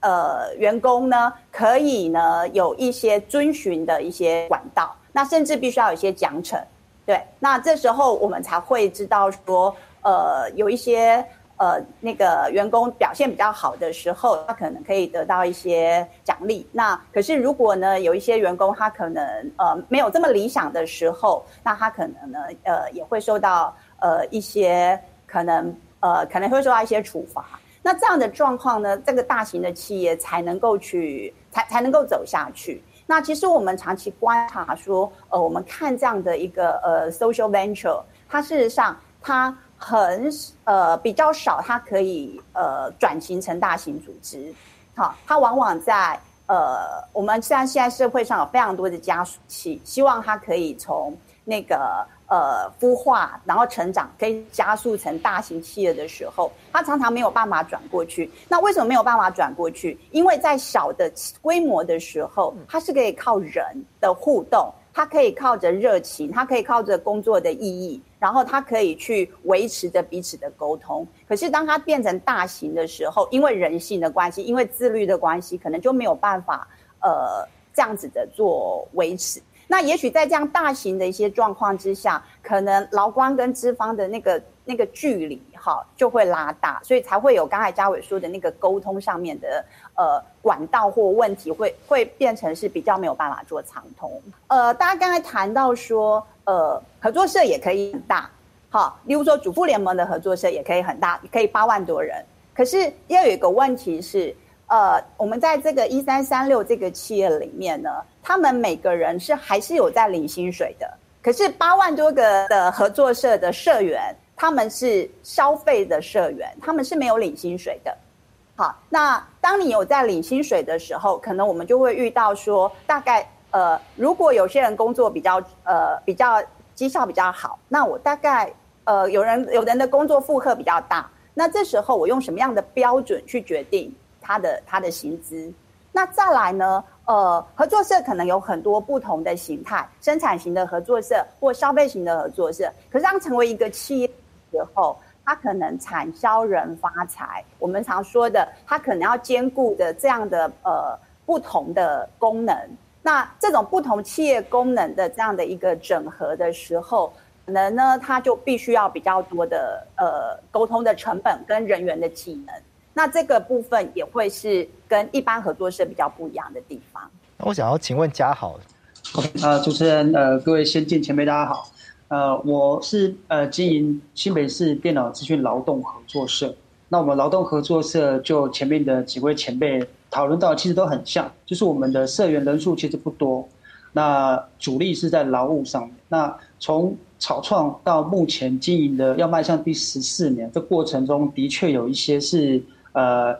呃员工呢可以呢有一些遵循的一些管道，那甚至必须要有一些奖惩，对，那这时候我们才会知道说，呃有一些呃那个员工表现比较好的时候，他可能可以得到一些奖励。那可是如果呢有一些员工他可能呃没有这么理想的时候，那他可能呢呃也会受到。呃，一些可能呃可能会受到一些处罚，那这样的状况呢，这个大型的企业才能够去才才能够走下去。那其实我们长期观察说，呃，我们看这样的一个呃 social venture，它事实上它很呃比较少，它可以呃转型成大型组织。好，它往往在呃我们现在现在社会上有非常多的加速器，希望它可以从那个。呃，孵化然后成长，可以加速成大型企业的时候，它常常没有办法转过去。那为什么没有办法转过去？因为在小的规模的时候，它是可以靠人的互动，它可以靠着热情，它可以靠着工作的意义，然后它可以去维持着彼此的沟通。可是当它变成大型的时候，因为人性的关系，因为自律的关系，可能就没有办法呃这样子的做维持。那也许在这样大型的一些状况之下，可能劳方跟资方的那个那个距离哈就会拉大，所以才会有刚才嘉伟说的那个沟通上面的呃管道或问题会会变成是比较没有办法做畅通。呃，大家刚才谈到说，呃，合作社也可以很大，好，例如说主妇联盟的合作社也可以很大，可以八万多人。可是要有一个问题是，呃，我们在这个一三三六这个企业里面呢。他们每个人是还是有在领薪水的，可是八万多个的合作社的社员，他们是消费的社员，他们是没有领薪水的。好，那当你有在领薪水的时候，可能我们就会遇到说，大概呃，如果有些人工作比较呃比较绩效比较好，那我大概呃有人有人的工作负荷比较大，那这时候我用什么样的标准去决定他的他的薪资？那再来呢？呃，合作社可能有很多不同的形态，生产型的合作社或消费型的合作社。可是当成为一个企业之后，它可能产销人发财。我们常说的，它可能要兼顾的这样的呃不同的功能。那这种不同企业功能的这样的一个整合的时候，可能呢，它就必须要比较多的呃沟通的成本跟人员的技能。那这个部分也会是跟一般合作社比较不一样的地方。那我想要请问嘉豪，OK 啊，主持人呃，各位先进前辈大家好，呃，我是呃经营新北市电脑资讯劳动合作社。那我们劳动合作社就前面的几位前辈讨论到，其实都很像，就是我们的社员人数其实不多，那主力是在劳务上面。那从草创到目前经营的要迈向第十四年，这过程中的确有一些是。呃，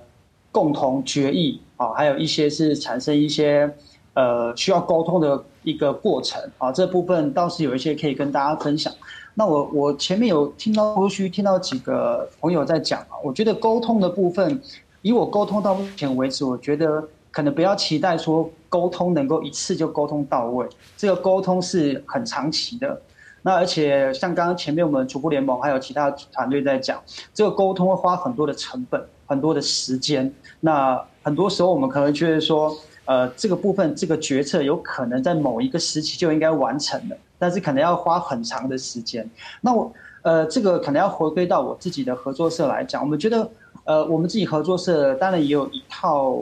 共同决议啊，还有一些是产生一些呃需要沟通的一个过程啊，这部分倒是有一些可以跟大家分享。那我我前面有听到陆续听到几个朋友在讲啊，我觉得沟通的部分，以我沟通到目前为止，我觉得可能不要期待说沟通能够一次就沟通到位，这个沟通是很长期的。那而且像刚刚前面我们主播联盟还有其他团队在讲，这个沟通会花很多的成本。很多的时间，那很多时候我们可能觉得说，呃，这个部分这个决策有可能在某一个时期就应该完成了，但是可能要花很长的时间。那我，呃，这个可能要回归到我自己的合作社来讲，我们觉得，呃，我们自己合作社当然也有一套，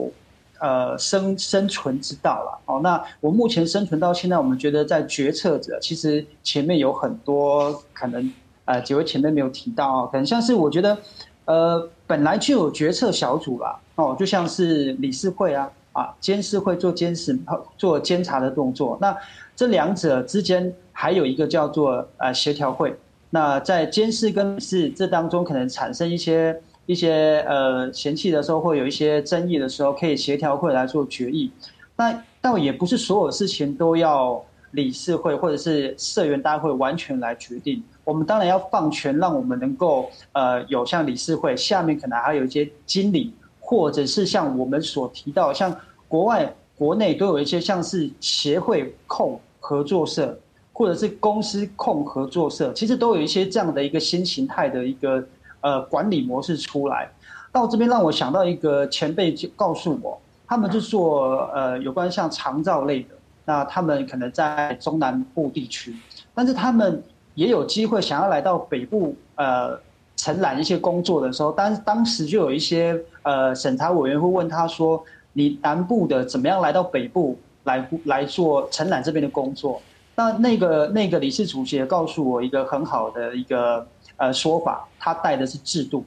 呃，生生存之道了。哦，那我目前生存到现在，我们觉得在决策者其实前面有很多可能，呃，几位前面没有提到，可能像是我觉得。呃，本来就有决策小组啦，哦，就像是理事会啊，啊，监事会做监视、做监察的动作。那这两者之间还有一个叫做呃协调会。那在监事跟理事这当中，可能产生一些一些呃嫌弃的时候，或有一些争议的时候，可以协调会来做决议。那倒也不是所有事情都要理事会或者是社员大会完全来决定。我们当然要放权，让我们能够呃有像理事会下面可能还有一些经理，或者是像我们所提到，像国外、国内都有一些像是协会控合作社，或者是公司控合作社，其实都有一些这样的一个新形态的一个呃管理模式出来。到这边让我想到一个前辈就告诉我，他们就做呃有关像长照类的，那他们可能在中南部地区，但是他们。也有机会想要来到北部，呃，承揽一些工作的时候，当当时就有一些呃审查委员会问他说：“你南部的怎么样来到北部来来做承揽这边的工作？”那那个那个理事主席也告诉我一个很好的一个呃说法，他带的是制度。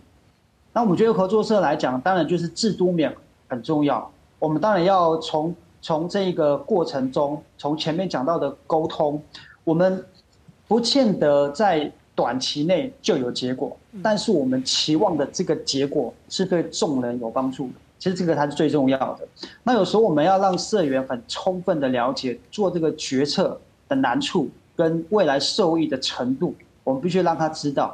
那我们觉得合作社来讲，当然就是制度面很重要。我们当然要从从这个过程中，从前面讲到的沟通，我们。不见得在短期内就有结果，但是我们期望的这个结果是对众人有帮助的。其实这个才是最重要的。那有时候我们要让社员很充分的了解做这个决策的难处跟未来受益的程度，我们必须让他知道。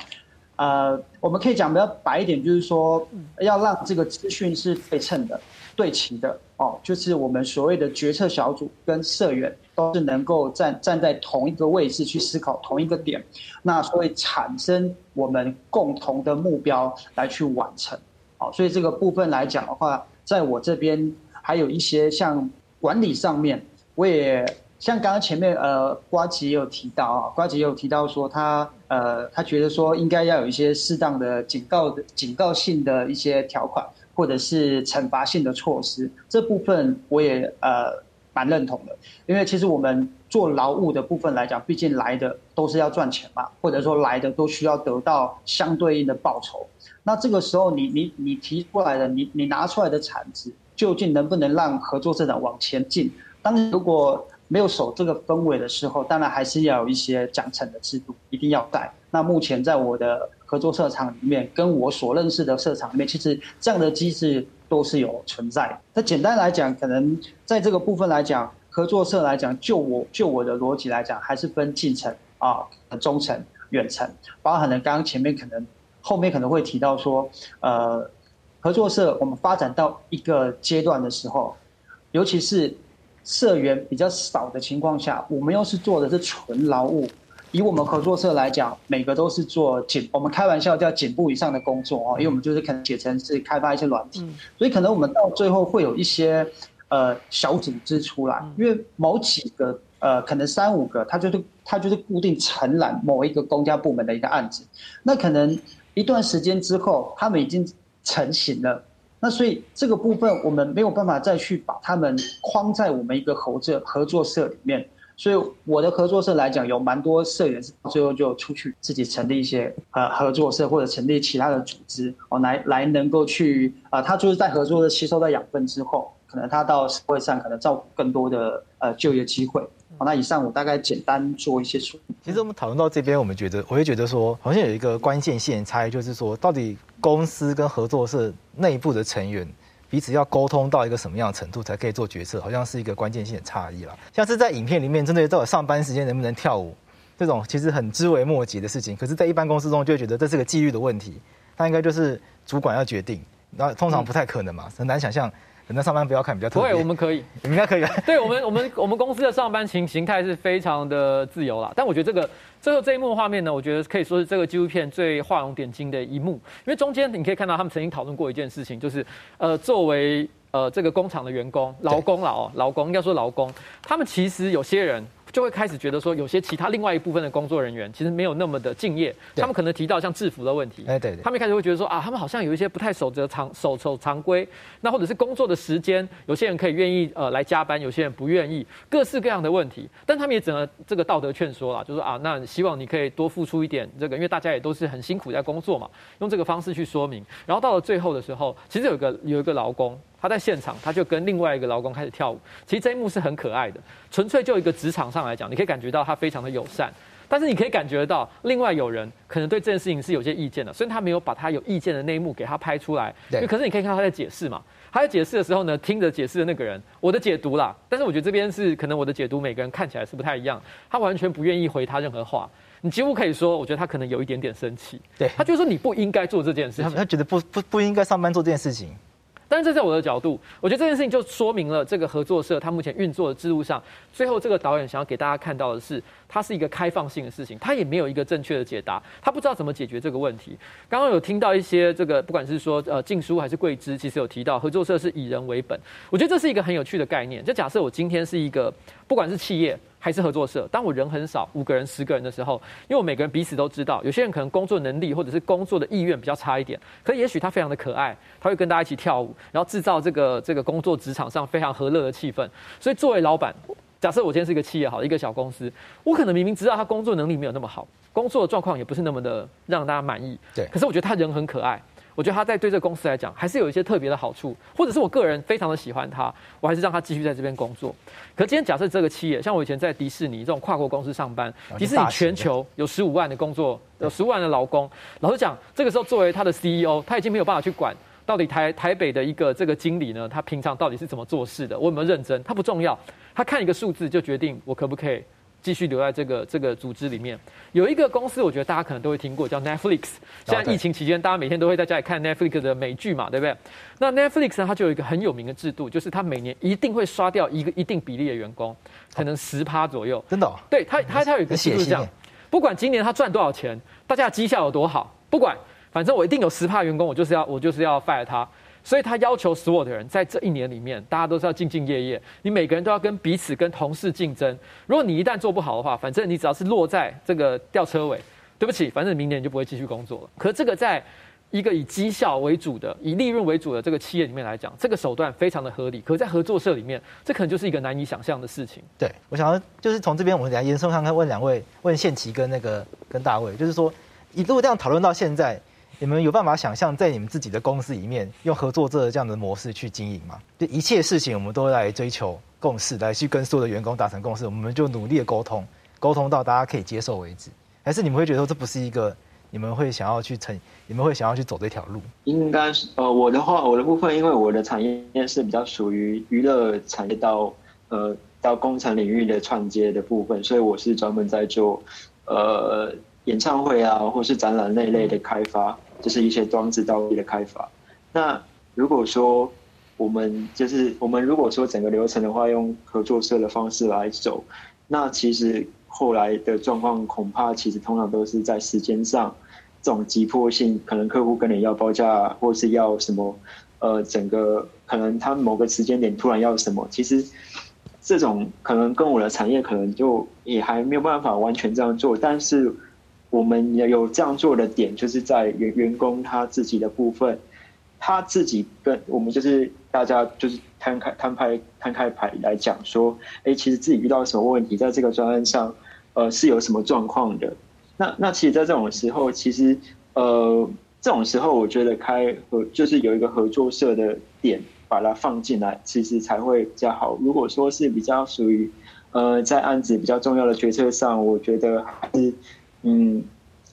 呃，我们可以讲比较白一点，就是说要让这个资讯是对称的、对齐的哦，就是我们所谓的决策小组跟社员。都是能够站站在同一个位置去思考同一个点，那所以产生我们共同的目标来去完成。好，所以这个部分来讲的话，在我这边还有一些像管理上面，我也像刚刚前面呃瓜吉也有提到啊，瓜吉也有提到说他呃他觉得说应该要有一些适当的警告的警告性的一些条款，或者是惩罚性的措施，这部分我也呃。蛮认同的，因为其实我们做劳务的部分来讲，毕竟来的都是要赚钱嘛，或者说来的都需要得到相对应的报酬。那这个时候你，你你提出来的，你你拿出来的产值，究竟能不能让合作社长往前进？当，如果没有守这个氛围的时候，当然还是要有一些奖惩的制度，一定要带。那目前在我的合作社场里面，跟我所认识的社场里面，其实这样的机制。都是有存在。那简单来讲，可能在这个部分来讲，合作社来讲，就我就我的逻辑来讲，还是分近程啊、中程、远程，包含了刚刚前面可能后面可能会提到说，呃，合作社我们发展到一个阶段的时候，尤其是社员比较少的情况下，我们又是做的是纯劳务。以我们合作社来讲，每个都是做颈，我们开玩笑叫颈部以上的工作哦，因为我们就是可能写成是开发一些软体，所以可能我们到最后会有一些呃小组织出来，因为某几个呃可能三五个，他就是他就是固定承揽某一个公家部门的一个案子，那可能一段时间之后，他们已经成型了，那所以这个部分我们没有办法再去把他们框在我们一个合作合作社里面。所以我的合作社来讲，有蛮多社员是最后就出去自己成立一些呃合作社，或者成立其他的组织哦，来来能够去啊、他就是在合作社吸收到养分之后，可能他到社会上可能照顾更多的呃就业机会。那以上我大概简单做一些说明。其实我们讨论到这边，我们觉得我会觉得说，好像有一个关键性差异，就是说到底公司跟合作社内部的成员。彼此要沟通到一个什么样的程度才可以做决策，好像是一个关键性的差异了。像是在影片里面，针对到上班时间能不能跳舞这种，其实很知微末节的事情，可是，在一般公司中就会觉得这是个纪律的问题，那应该就是主管要决定，那通常不太可能嘛，很难想象。可能上班不要看比较特别。不会，我们可以，应该可以。对我们，我们我们公司的上班形形态是非常的自由啦。但我觉得这个最后这一幕画面呢，我觉得可以说是这个纪录片最画龙点睛的一幕，因为中间你可以看到他们曾经讨论过一件事情，就是呃，作为呃这个工厂的员工，劳工啦哦，劳工应该说劳工，他们其实有些人。就会开始觉得说，有些其他另外一部分的工作人员其实没有那么的敬业，他们可能提到像制服的问题，哎对，他们一开始会觉得说啊，他们好像有一些不太守则常守守常规，那或者是工作的时间，有些人可以愿意呃来加班，有些人不愿意，各式各样的问题，但他们也只能这个道德劝说了，就是说啊，那希望你可以多付出一点这个，因为大家也都是很辛苦在工作嘛，用这个方式去说明，然后到了最后的时候，其实有一个有一个劳工。他在现场，他就跟另外一个劳工开始跳舞。其实这一幕是很可爱的，纯粹就一个职场上来讲，你可以感觉到他非常的友善。但是你可以感觉到，另外有人可能对这件事情是有些意见的，虽然他没有把他有意见的那一幕给他拍出来。对。可是你可以看到他在解释嘛，他在解释的时候呢，听着解释的那个人，我的解读啦。但是我觉得这边是可能我的解读，每个人看起来是不太一样。他完全不愿意回他任何话，你几乎可以说，我觉得他可能有一点点生气。对。他就说你不应该做这件事情，他觉得不不不应该上班做这件事情。但是这在我的角度，我觉得这件事情就说明了这个合作社它目前运作的制度上，最后这个导演想要给大家看到的是，它是一个开放性的事情，它也没有一个正确的解答，他不知道怎么解决这个问题。刚刚有听到一些这个，不管是说呃静书还是桂枝，其实有提到合作社是以人为本，我觉得这是一个很有趣的概念。就假设我今天是一个，不管是企业。还是合作社。当我人很少，五个人、十个人的时候，因为我每个人彼此都知道，有些人可能工作能力或者是工作的意愿比较差一点，可也许他非常的可爱，他会跟大家一起跳舞，然后制造这个这个工作职场上非常和乐的气氛。所以作为老板，假设我今天是一个企业好，一个小公司，我可能明明知道他工作能力没有那么好，工作的状况也不是那么的让大家满意，对，可是我觉得他人很可爱。我觉得他在对这个公司来讲，还是有一些特别的好处，或者是我个人非常的喜欢他，我还是让他继续在这边工作。可今天假设这个企业，像我以前在迪士尼这种跨国公司上班，迪士尼全球有十五万的工作，有十五万的劳工。老实讲，这个时候作为他的 CEO，他已经没有办法去管到底台台北的一个这个经理呢，他平常到底是怎么做事的，我有没有认真，他不重要，他看一个数字就决定我可不可以。继续留在这个这个组织里面，有一个公司，我觉得大家可能都会听过，叫 Netflix。现在疫情期间，大家每天都会在家里看 Netflix 的美剧嘛，对不对？那 Netflix 呢，它就有一个很有名的制度，就是它每年一定会刷掉一个一定比例的员工，可能十趴左右。真的、哦？对，它它它有一个制度是这样，不管今年他赚多少钱，大家的绩效有多好，不管，反正我一定有十趴员工，我就是要我就是要 fire 他。所以他要求所有的人在这一年里面，大家都是要兢兢业业。你每个人都要跟彼此、跟同事竞争。如果你一旦做不好的话，反正你只要是落在这个吊车尾，对不起，反正明年你就不会继续工作了。可是这个在一个以绩效为主的、以利润为主的这个企业里面来讲，这个手段非常的合理。可在合作社里面，这可能就是一个难以想象的事情。对，我想要就是从这边我们来延伸看看，问两位，问宪琦跟那个跟大卫，就是说，一路这样讨论到现在。你们有办法想象在你们自己的公司里面用合作这这样的模式去经营吗？就一切事情我们都来追求共识，来去跟所有的员工达成共识，我们就努力的沟通，沟通到大家可以接受为止。还是你们会觉得说这不是一个你们会想要去成，你们会想要去走这条路？应该是呃，我的话，我的部分，因为我的产业是比较属于娱乐产业到呃到工程领域的串接的部分，所以我是专门在做呃演唱会啊，或是展览那类的开发，就是一些装置道具的开发。那如果说我们就是我们如果说整个流程的话，用合作社的方式来走，那其实后来的状况恐怕其实通常都是在时间上这种急迫性，可能客户跟你要报价，或是要什么，呃，整个可能他某个时间点突然要什么，其实这种可能跟我的产业可能就也还没有办法完全这样做，但是我们也有这样做的点，就是在员员工他自己的部分。他自己跟我们就是大家就是摊开摊开摊开牌来讲说，哎，其实自己遇到什么问题，在这个专案上，呃，是有什么状况的。那那其实，在这种时候，其实呃，这种时候，我觉得开合就是有一个合作社的点，把它放进来，其实才会比较好。如果说是比较属于呃，在案子比较重要的决策上，我觉得还是嗯，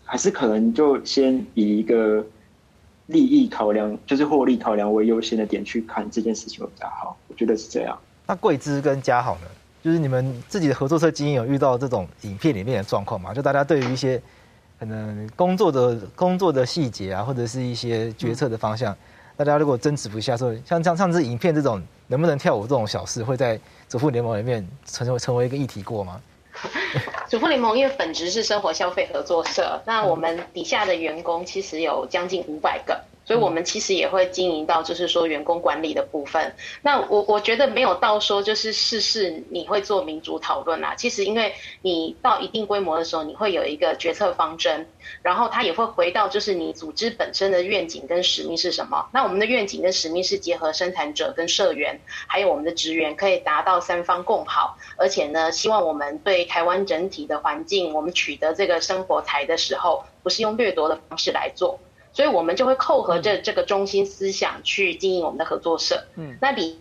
还是可能就先以一个。利益考量就是获利考量为优先的点去看这件事情会比较好，我觉得是这样。那贵芝跟嘉好呢？就是你们自己的合作社经营有遇到这种影片里面的状况吗？就大家对于一些可能工作的工作的细节啊，或者是一些决策的方向，大家如果争执不下，说像像上次影片这种能不能跳舞这种小事，会在主妇联盟里面成为成为一个议题过吗？主妇联盟因为本职是生活消费合作社，那我们底下的员工其实有将近五百个。所以，我们其实也会经营到，就是说员工管理的部分。那我我觉得没有到说就是事事你会做民主讨论啊。其实，因为你到一定规模的时候，你会有一个决策方针，然后它也会回到就是你组织本身的愿景跟使命是什么。那我们的愿景跟使命是结合生产者跟社员，还有我们的职员，可以达到三方共好。而且呢，希望我们对台湾整体的环境，我们取得这个生活财的时候，不是用掠夺的方式来做。所以，我们就会扣合着这个中心思想去经营我们的合作社。嗯，那里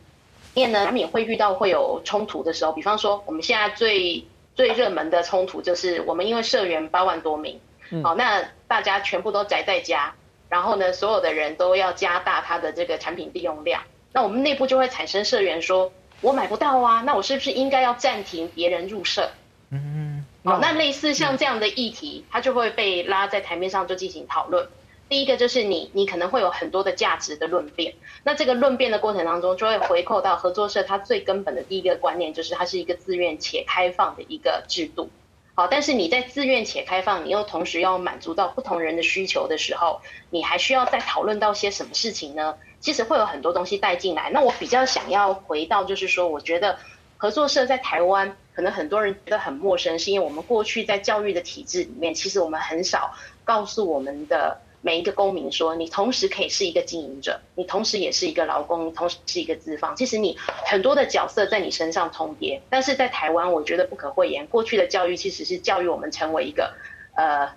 面呢，难免会遇到会有冲突的时候。比方说，我们现在最最热门的冲突就是，我们因为社员八万多名，嗯，好，那大家全部都宅在家，然后呢，所有的人都要加大他的这个产品利用量。那我们内部就会产生社员说：“我买不到啊，那我是不是应该要暂停别人入社？”嗯，好，那类似像这样的议题，它就会被拉在台面上就进行讨论。第一个就是你，你可能会有很多的价值的论辩。那这个论辩的过程当中，就会回扣到合作社它最根本的第一个观念，就是它是一个自愿且开放的一个制度。好，但是你在自愿且开放，你又同时要满足到不同人的需求的时候，你还需要再讨论到些什么事情呢？其实会有很多东西带进来。那我比较想要回到，就是说，我觉得合作社在台湾，可能很多人觉得很陌生，是因为我们过去在教育的体制里面，其实我们很少告诉我们的。每一个公民说，你同时可以是一个经营者，你同时也是一个劳工，你同时是一个资方。其实你很多的角色在你身上重叠，但是在台湾，我觉得不可讳言，过去的教育其实是教育我们成为一个呃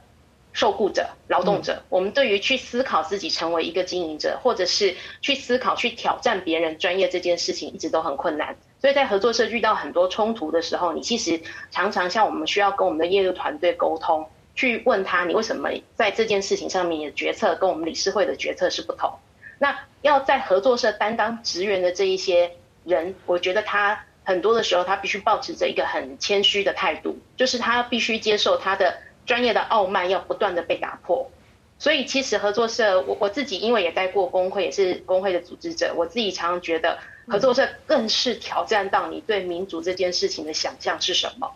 受雇者、劳动者。我们对于去思考自己成为一个经营者，或者是去思考去挑战别人专业这件事情，一直都很困难。所以在合作社遇到很多冲突的时候，你其实常常像我们需要跟我们的业务团队沟通。去问他，你为什么在这件事情上面的决策跟我们理事会的决策是不同？那要在合作社担当职员的这一些人，我觉得他很多的时候，他必须保持着一个很谦虚的态度，就是他必须接受他的专业的傲慢要不断的被打破。所以其实合作社，我我自己因为也待过工会，也是工会的组织者，我自己常常觉得合作社更是挑战到你对民主这件事情的想象是什么，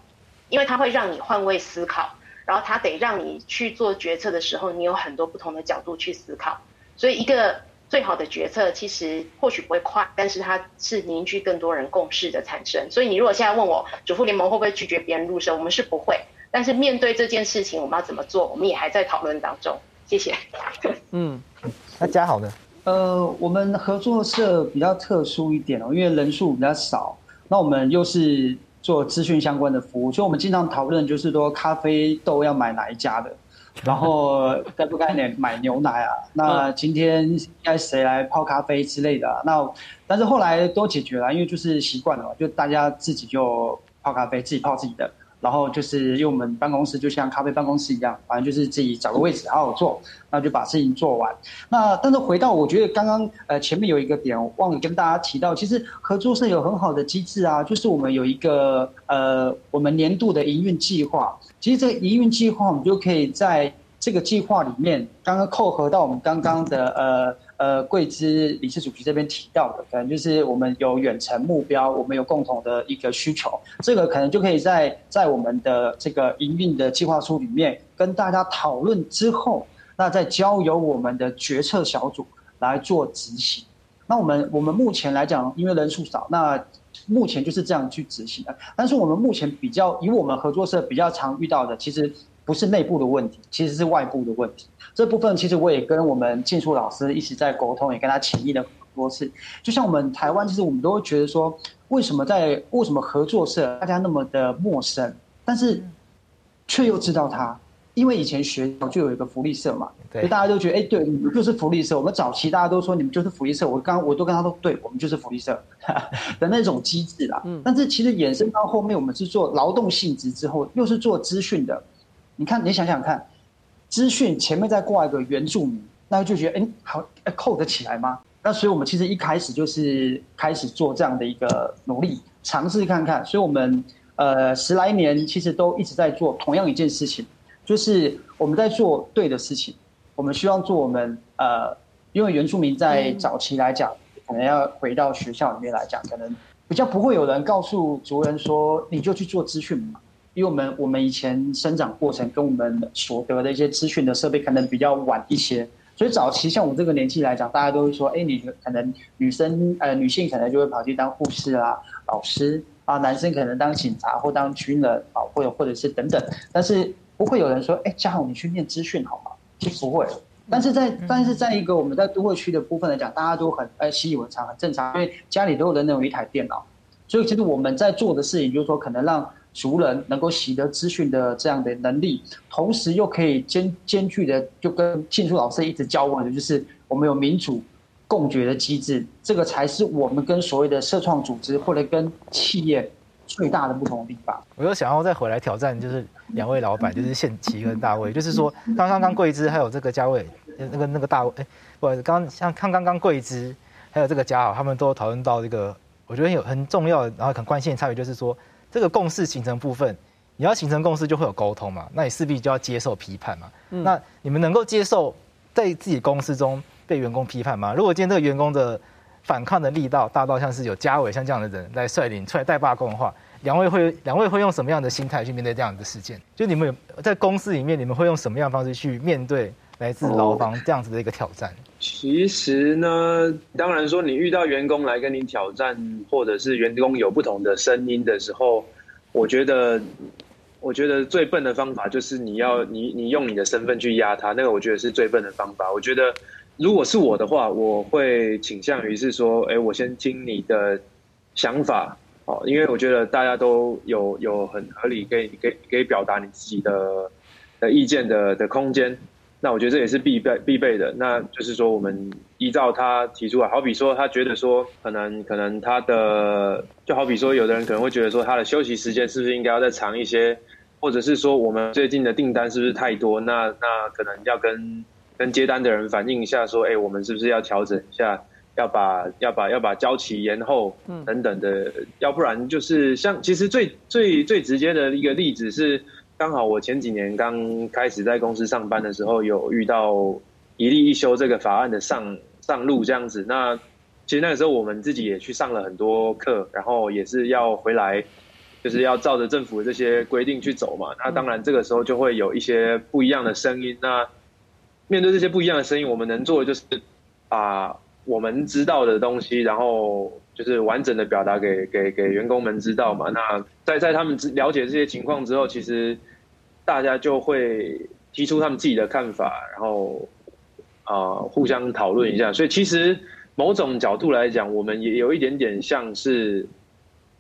因为它会让你换位思考。然后他得让你去做决策的时候，你有很多不同的角度去思考。所以一个最好的决策，其实或许不会快，但是它是凝聚更多人共识的产生。所以你如果现在问我，主妇联盟会不会拒绝别人入社？我们是不会。但是面对这件事情，我们要怎么做？我们也还在讨论当中。谢谢。嗯，那嘉好呢？呃，我们合作社比较特殊一点哦，因为人数比较少，那我们又是。做资讯相关的服务，所以我们经常讨论，就是说咖啡豆要买哪一家的，然后该不该买牛奶啊？那今天应该谁来泡咖啡之类的啊？那但是后来都解决了，因为就是习惯了嘛，就大家自己就泡咖啡，自己泡自己的。然后就是因为我们办公室就像咖啡办公室一样，反正就是自己找个位置好好做，那就把事情做完。那但是回到我觉得刚刚呃前面有一个点我忘了跟大家提到，其实合作社有很好的机制啊，就是我们有一个呃我们年度的营运计划。其实这个营运计划我们就可以在这个计划里面，刚刚扣合到我们刚刚的呃。呃，桂枝理事主席这边提到的，可能就是我们有远程目标，我们有共同的一个需求，这个可能就可以在在我们的这个营运的计划书里面跟大家讨论之后，那再交由我们的决策小组来做执行。那我们我们目前来讲，因为人数少，那目前就是这样去执行的。但是我们目前比较以我们合作社比较常遇到的，其实不是内部的问题，其实是外部的问题。这部分其实我也跟我们进树老师一直在沟通，也跟他请益了很多次。就像我们台湾，其实我们都会觉得说，为什么在为什么合作社大家那么的陌生，但是却又知道他，因为以前学校就有一个福利社嘛，所以大家都觉得，哎，对，你们就是福利社。我们早期大家都说你们就是福利社，我刚我都跟他说，对，我们就是福利社 的那种机制啦。但是其实衍生到后面，我们是做劳动性质之后，又是做资讯的。你看，你想想看。资讯前面再挂一个原住民，那就觉得哎，好，扣得起来吗？那所以我们其实一开始就是开始做这样的一个努力，尝试看看。所以我们呃十来年其实都一直在做同样一件事情，就是我们在做对的事情。我们希望做我们呃，因为原住民在早期来讲，可能要回到学校里面来讲，可能比较不会有人告诉族人说，你就去做资讯嘛。因为我们我们以前生长过程跟我们所得的一些资讯的设备可能比较晚一些，所以早期像我这个年纪来讲，大家都会说，哎，你可能女生呃女性可能就会跑去当护士啊、老师啊，男生可能当警察或当军人啊，或者或者是等等，但是不会有人说，哎，嘉豪你去念资讯好吗？其实不会，但是在但是在一个我们在都会区的部分来讲，大家都很呃习以为常，很正常，因为家里都有人有一台电脑，所以其实我们在做的事情就是说，可能让。族人能够习得资讯的这样的能力，同时又可以兼兼具的，就跟庆树老师一直交往的，就是我们有民主共决的机制，这个才是我们跟所谓的社创组织或者跟企业最大的不同的地方。我又想要再回来挑战，就是两位老板，就是宪琦跟大卫，就是说，刚刚刚桂枝还有这个嘉伟，那个那个大卫，哎，不好意思，刚像看刚刚桂枝还有这个嘉豪，他们都讨论到这个，我觉得有很重要的，然后很关键的差别就是说。这个共识形成部分，你要形成共识就会有沟通嘛，那你势必就要接受批判嘛。嗯、那你们能够接受在自己公司中被员工批判吗？如果今天这个员工的反抗的力道大到像是有嘉伟像这样的人来率领出来带罢工的话，两位会两位会用什么样的心态去面对这样的事件？就你们有在公司里面，你们会用什么样的方式去面对来自劳方这样子的一个挑战？其实呢，当然说你遇到员工来跟你挑战，或者是员工有不同的声音的时候，我觉得，我觉得最笨的方法就是你要你你用你的身份去压他，那个我觉得是最笨的方法。我觉得如果是我的话，我会倾向于是说，哎，我先听你的想法哦，因为我觉得大家都有有很合理可以可以可以表达你自己的的意见的的空间。那我觉得这也是必备必备的，那就是说我们依照他提出来，好比说他觉得说可能可能他的就好比说有的人可能会觉得说他的休息时间是不是应该要再长一些，或者是说我们最近的订单是不是太多，那那可能要跟跟接单的人反映一下说，哎，我们是不是要调整一下，要把要把要把交期延后等等的，要不然就是像其实最最最直接的一个例子是。刚好我前几年刚开始在公司上班的时候，有遇到一例一休这个法案的上上路这样子。那其实那个时候我们自己也去上了很多课，然后也是要回来，就是要照着政府的这些规定去走嘛。那当然这个时候就会有一些不一样的声音。那面对这些不一样的声音，我们能做的就是把我们知道的东西，然后。就是完整的表达给给给员工们知道嘛。那在在他们了解这些情况之后，其实大家就会提出他们自己的看法，然后啊、互相讨论一下。所以其实某种角度来讲，我们也有一点点像是，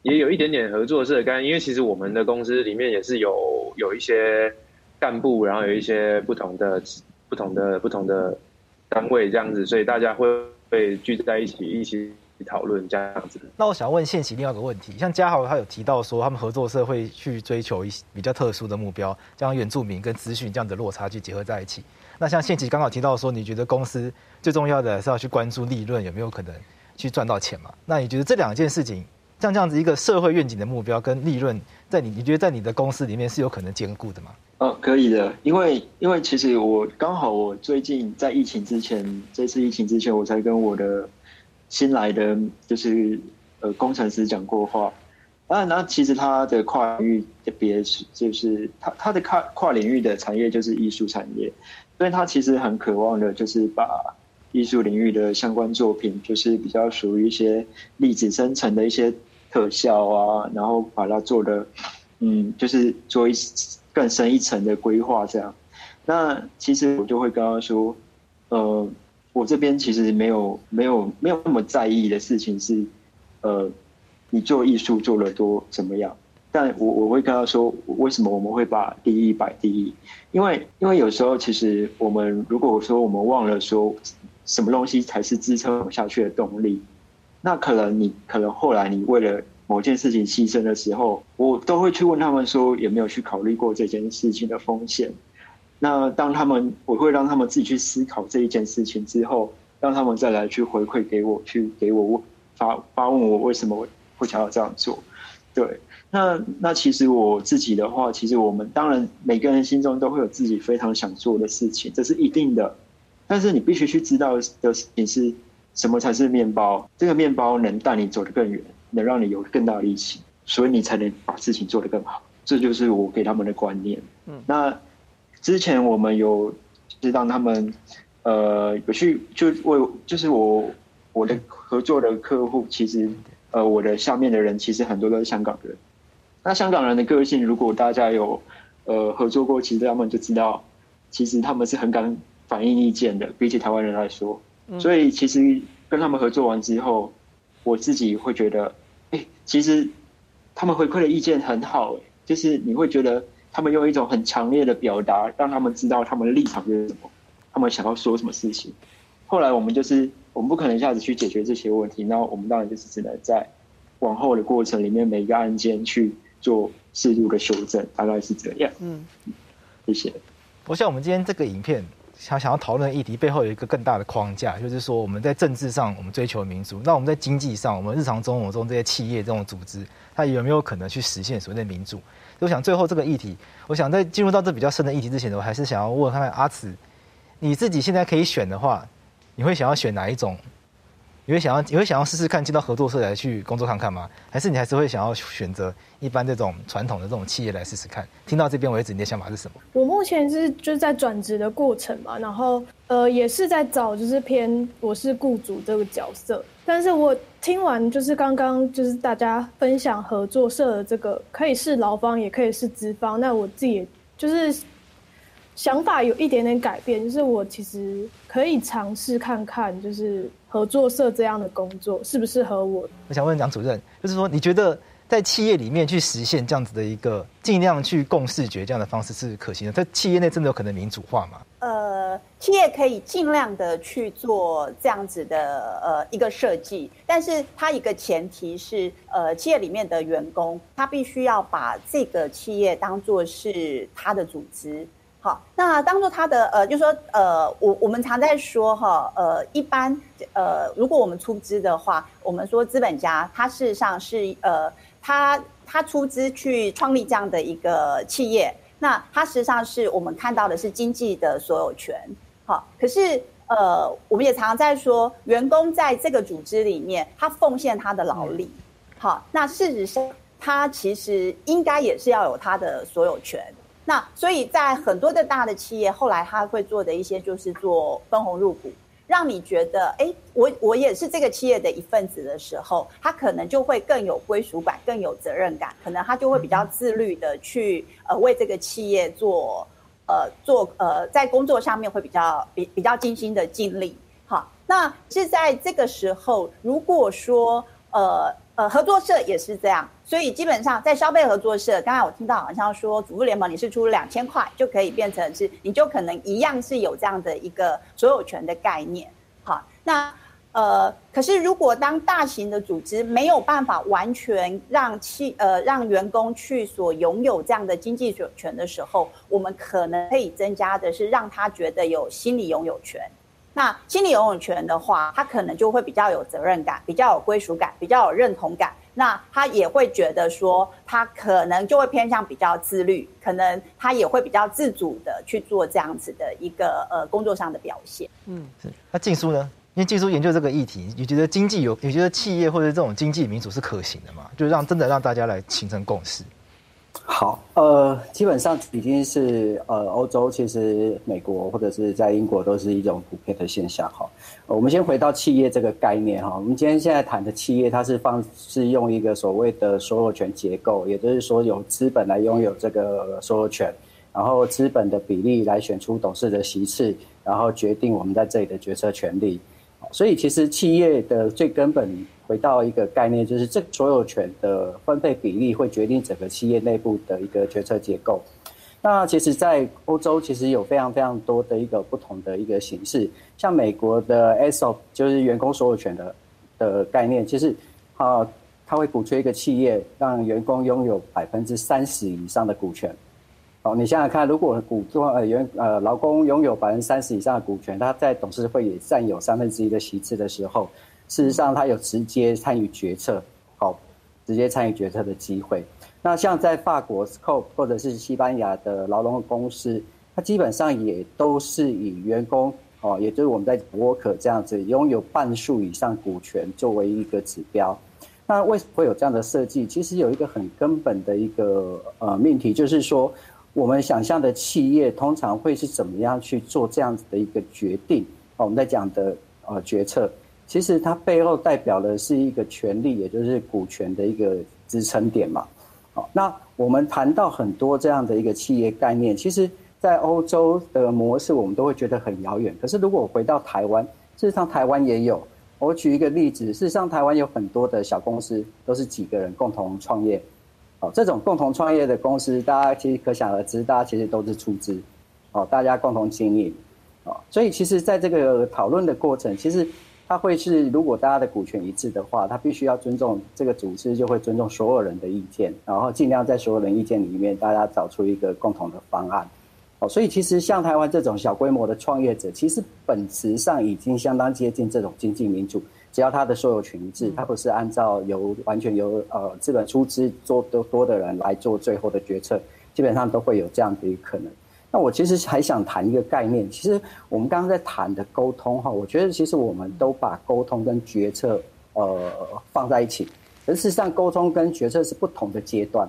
也有一点点合作社的概念。因为其实我们的公司里面也是有有一些干部，然后有一些不同的不同的不同的单位这样子，所以大家会会聚在一起一起。讨论这样子。那我想问宪琦另外一个问题，像嘉豪他有提到说，他们合作社会去追求一些比较特殊的目标，将原住民跟资讯这样的落差去结合在一起。那像宪琦刚好提到说，你觉得公司最重要的是要去关注利润有没有可能去赚到钱嘛？那你觉得这两件事情，像这样子一个社会愿景的目标跟利润，在你你觉得在你的公司里面是有可能兼顾的吗？哦，可以的，因为因为其实我刚好我最近在疫情之前，这次疫情之前，我才跟我的新来的就是呃工程师讲过话。啊，那其实他的跨域的别就是他他的跨跨领域的产业就是艺术产业，所以他其实很渴望的就是把艺术领域的相关作品，就是比较属于一些粒子生成的一些特效啊，然后把它做的嗯，就是做一。更深一层的规划，这样，那其实我就会跟他说，呃，我这边其实没有没有没有那么在意的事情是，呃，你做艺术做得多怎么样？但我我会跟他说，为什么我们会把第一摆第一？因为因为有时候其实我们如果说我们忘了说什么东西才是支撑下去的动力，那可能你可能后来你为了。某件事情牺牲的时候，我都会去问他们说有没有去考虑过这件事情的风险。那当他们，我会让他们自己去思考这一件事情之后，让他们再来去回馈给我，去给我发发问我为什么会想要这样做。对，那那其实我自己的话，其实我们当然每个人心中都会有自己非常想做的事情，这是一定的。但是你必须去知道的事情是什么才是面包，这个面包能带你走得更远。能让你有更大的力气，所以你才能把事情做得更好。这就是我给他们的观念。嗯，那之前我们有是让他们呃有去就为就是我我的合作的客户，其实呃我的下面的人其实很多都是香港人。那香港人的个性，如果大家有呃合作过，其实他们就知道，其实他们是很敢反映意见的，比起台湾人来说。所以其实跟他们合作完之后，我自己会觉得。哎其实他们回馈的意见很好，就是你会觉得他们用一种很强烈的表达，让他们知道他们的立场是什么，他们想要说什么事情。后来我们就是我们不可能一下子去解决这些问题，那我们当然就是只能在往后的过程里面每一个案件去做适度的修正，大概是这样。嗯，谢谢。我想我们今天这个影片。想想要讨论的议题背后有一个更大的框架，就是说我们在政治上我们追求民主，那我们在经济上，我们日常生活中这些企业这种组织，它有没有可能去实现所谓的民主？我想最后这个议题，我想在进入到这比较深的议题之前，我还是想要问看看阿慈，你自己现在可以选的话，你会想要选哪一种？你会想要你会想要试试看进到合作社来去工作看看吗？还是你还是会想要选择一般这种传统的这种企业来试试看？听到这边为止，你的想法是什么？我目前是就是在转职的过程嘛，然后呃也是在找就是偏我是雇主这个角色。但是我听完就是刚刚就是大家分享合作社的这个可以是劳方也可以是资方，那我自己就是。想法有一点点改变，就是我其实可以尝试看看，就是合作社这样的工作适不适合我。我想问杨主任，就是说你觉得在企业里面去实现这样子的一个尽量去共视觉这样的方式是可行的？在企业内真的有可能民主化吗？呃，企业可以尽量的去做这样子的呃一个设计，但是它一个前提是，呃，企业里面的员工他必须要把这个企业当做是他的组织。好，那当做他的呃，就是说呃，我我们常在说哈，呃，一般呃，如果我们出资的话，我们说资本家他事实上是呃，他他出资去创立这样的一个企业，那他实际上是我们看到的是经济的所有权。好，可是呃，我们也常常在说，员工在这个组织里面，他奉献他的劳力。好，那事实上他其实应该也是要有他的所有权。那所以，在很多的大的企业，后来他会做的一些，就是做分红入股，让你觉得，哎，我我也是这个企业的一份子的时候，他可能就会更有归属感，更有责任感，可能他就会比较自律的去呃为这个企业做呃做呃在工作上面会比较比比较尽心的尽力。好，那是在这个时候，如果说呃。呃，合作社也是这样，所以基本上在消费合作社，刚才我听到好像说，主妇联盟你是出两千块就可以变成是，你就可能一样是有这样的一个所有权的概念。好，那呃，可是如果当大型的组织没有办法完全让企呃让员工去所拥有这样的经济所权的时候，我们可能可以增加的是让他觉得有心理拥有权。那心理拥有权的话，他可能就会比较有责任感，比较有归属感，比较有认同感。那他也会觉得说，他可能就会偏向比较自律，可能他也会比较自主的去做这样子的一个呃工作上的表现。嗯，是。那静书呢？因为技术研究这个议题，你觉得经济有，你觉得企业或者这种经济民主是可行的吗？就让真的让大家来形成共识。好，呃，基本上已经是呃，欧洲其实美国或者是在英国都是一种普遍的现象哈。我们先回到企业这个概念哈，我们今天现在谈的企业，它是放是用一个所谓的所有权结构，也就是说有资本来拥有这个所有权，然后资本的比例来选出董事的席次，然后决定我们在这里的决策权利。所以，其实企业的最根本回到一个概念，就是这所有权的分配比例会决定整个企业内部的一个决策结构。那其实，在欧洲其实有非常非常多的一个不同的一个形式，像美国的 ESOP 就是员工所有权的的概念，其实啊，他会鼓吹一个企业让员工拥有百分之三十以上的股权。哦，你想想看，如果股东呃员呃劳工拥有百分之三十以上的股权，他在董事会也占有三分之一的席次的时候，事实上他有直接参与决策，好，直接参与决策的机会。那像在法国 Scope 或者是西班牙的劳动公司，它基本上也都是以员工哦，也就是我们在 Worker 这样子拥有半数以上股权作为一个指标。那为什么会有这样的设计？其实有一个很根本的一个呃命题，就是说。我们想象的企业通常会是怎么样去做这样子的一个决定？哦我们在讲的呃决策，其实它背后代表的是一个权利，也就是股权的一个支撑点嘛。好，那我们谈到很多这样的一个企业概念，其实，在欧洲的模式我们都会觉得很遥远。可是如果回到台湾，事实上台湾也有。我举一个例子，事实上台湾有很多的小公司，都是几个人共同创业。哦，这种共同创业的公司，大家其实可想而知，大家其实都是出资，哦，大家共同经营，哦，所以其实在这个讨论的过程，其实它会是，如果大家的股权一致的话，它必须要尊重这个组织，就会尊重所有人的意见，然后尽量在所有人意见里面，大家找出一个共同的方案，哦，所以其实像台湾这种小规模的创业者，其实本质上已经相当接近这种经济民主。只要他的所有权一致，他不是按照由完全由呃资本出资做多多的人来做最后的决策，基本上都会有这样的一个可能。那我其实还想谈一个概念，其实我们刚刚在谈的沟通哈，我觉得其实我们都把沟通跟决策呃放在一起，而事实上沟通跟决策是不同的阶段。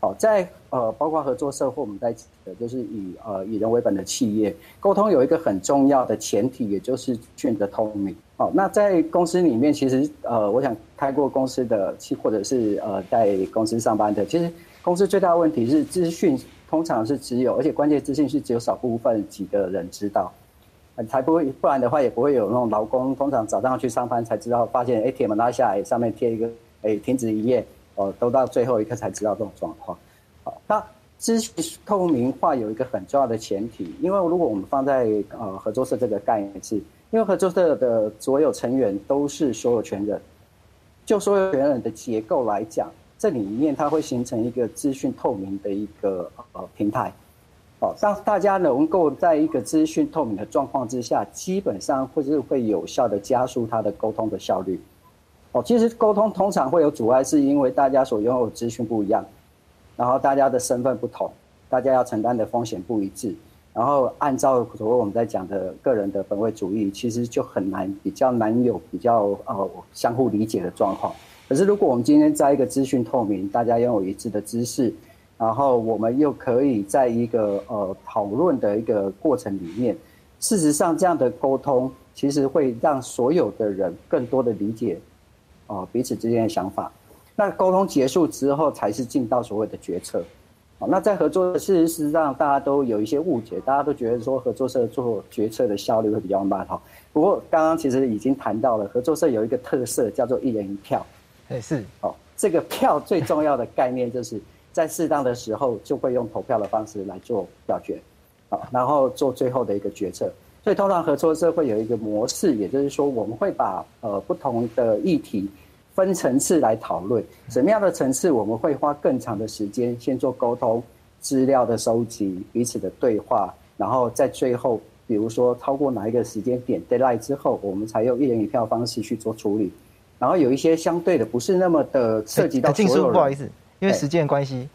好，在呃包括合作社或，我们在的就是以呃以人为本的企业，沟通有一个很重要的前提，也就是讯的透明。好，那在公司里面，其实呃，我想开过公司的，或者是呃在公司上班的，其实公司最大的问题是资讯通常是只有，而且关键资讯是只有少部分几个人知道，才不会，不然的话也不会有那种劳工通常早上去上班才知道，发现哎铁门拉下来，上面贴一个哎停止营业，哦，都到最后一刻才知道这种状况。好，那资讯透明化有一个很重要的前提，因为如果我们放在呃合作社这个概念是。因为合作社的所有成员都是所有权人，就所有权人的结构来讲，这里面它会形成一个资讯透明的一个呃平台，哦，让大家能够在一个资讯透明的状况之下，基本上会是会有效的加速它的沟通的效率。哦，其实沟通通常会有阻碍，是因为大家所拥有资讯不一样，然后大家的身份不同，大家要承担的风险不一致。然后按照所谓我们在讲的个人的本位主义，其实就很难，比较难有比较呃相互理解的状况。可是如果我们今天在一个资讯透明，大家拥有一致的知识，然后我们又可以在一个呃讨论的一个过程里面，事实上这样的沟通其实会让所有的人更多的理解，呃彼此之间的想法。那沟通结束之后，才是进到所谓的决策。好，那在合作的事实上，大家都有一些误解，大家都觉得说合作社做决策的效率会比较慢哈。不过刚刚其实已经谈到了，合作社有一个特色叫做一人一票，哎是，哦，这个票最重要的概念就是在适当的时候就会用投票的方式来做表决，好，然后做最后的一个决策。所以通常合作社会有一个模式，也就是说，我们会把呃不同的议题分层次来讨论。什么样的层次，我们会花更长的时间先做沟通、资料的收集、彼此的对话，然后在最后，比如说超过哪一个时间点 deadline 之后，我们才用一人一票方式去做处理。然后有一些相对的不是那么的涉及到所有人，不好意思，因为时间关系。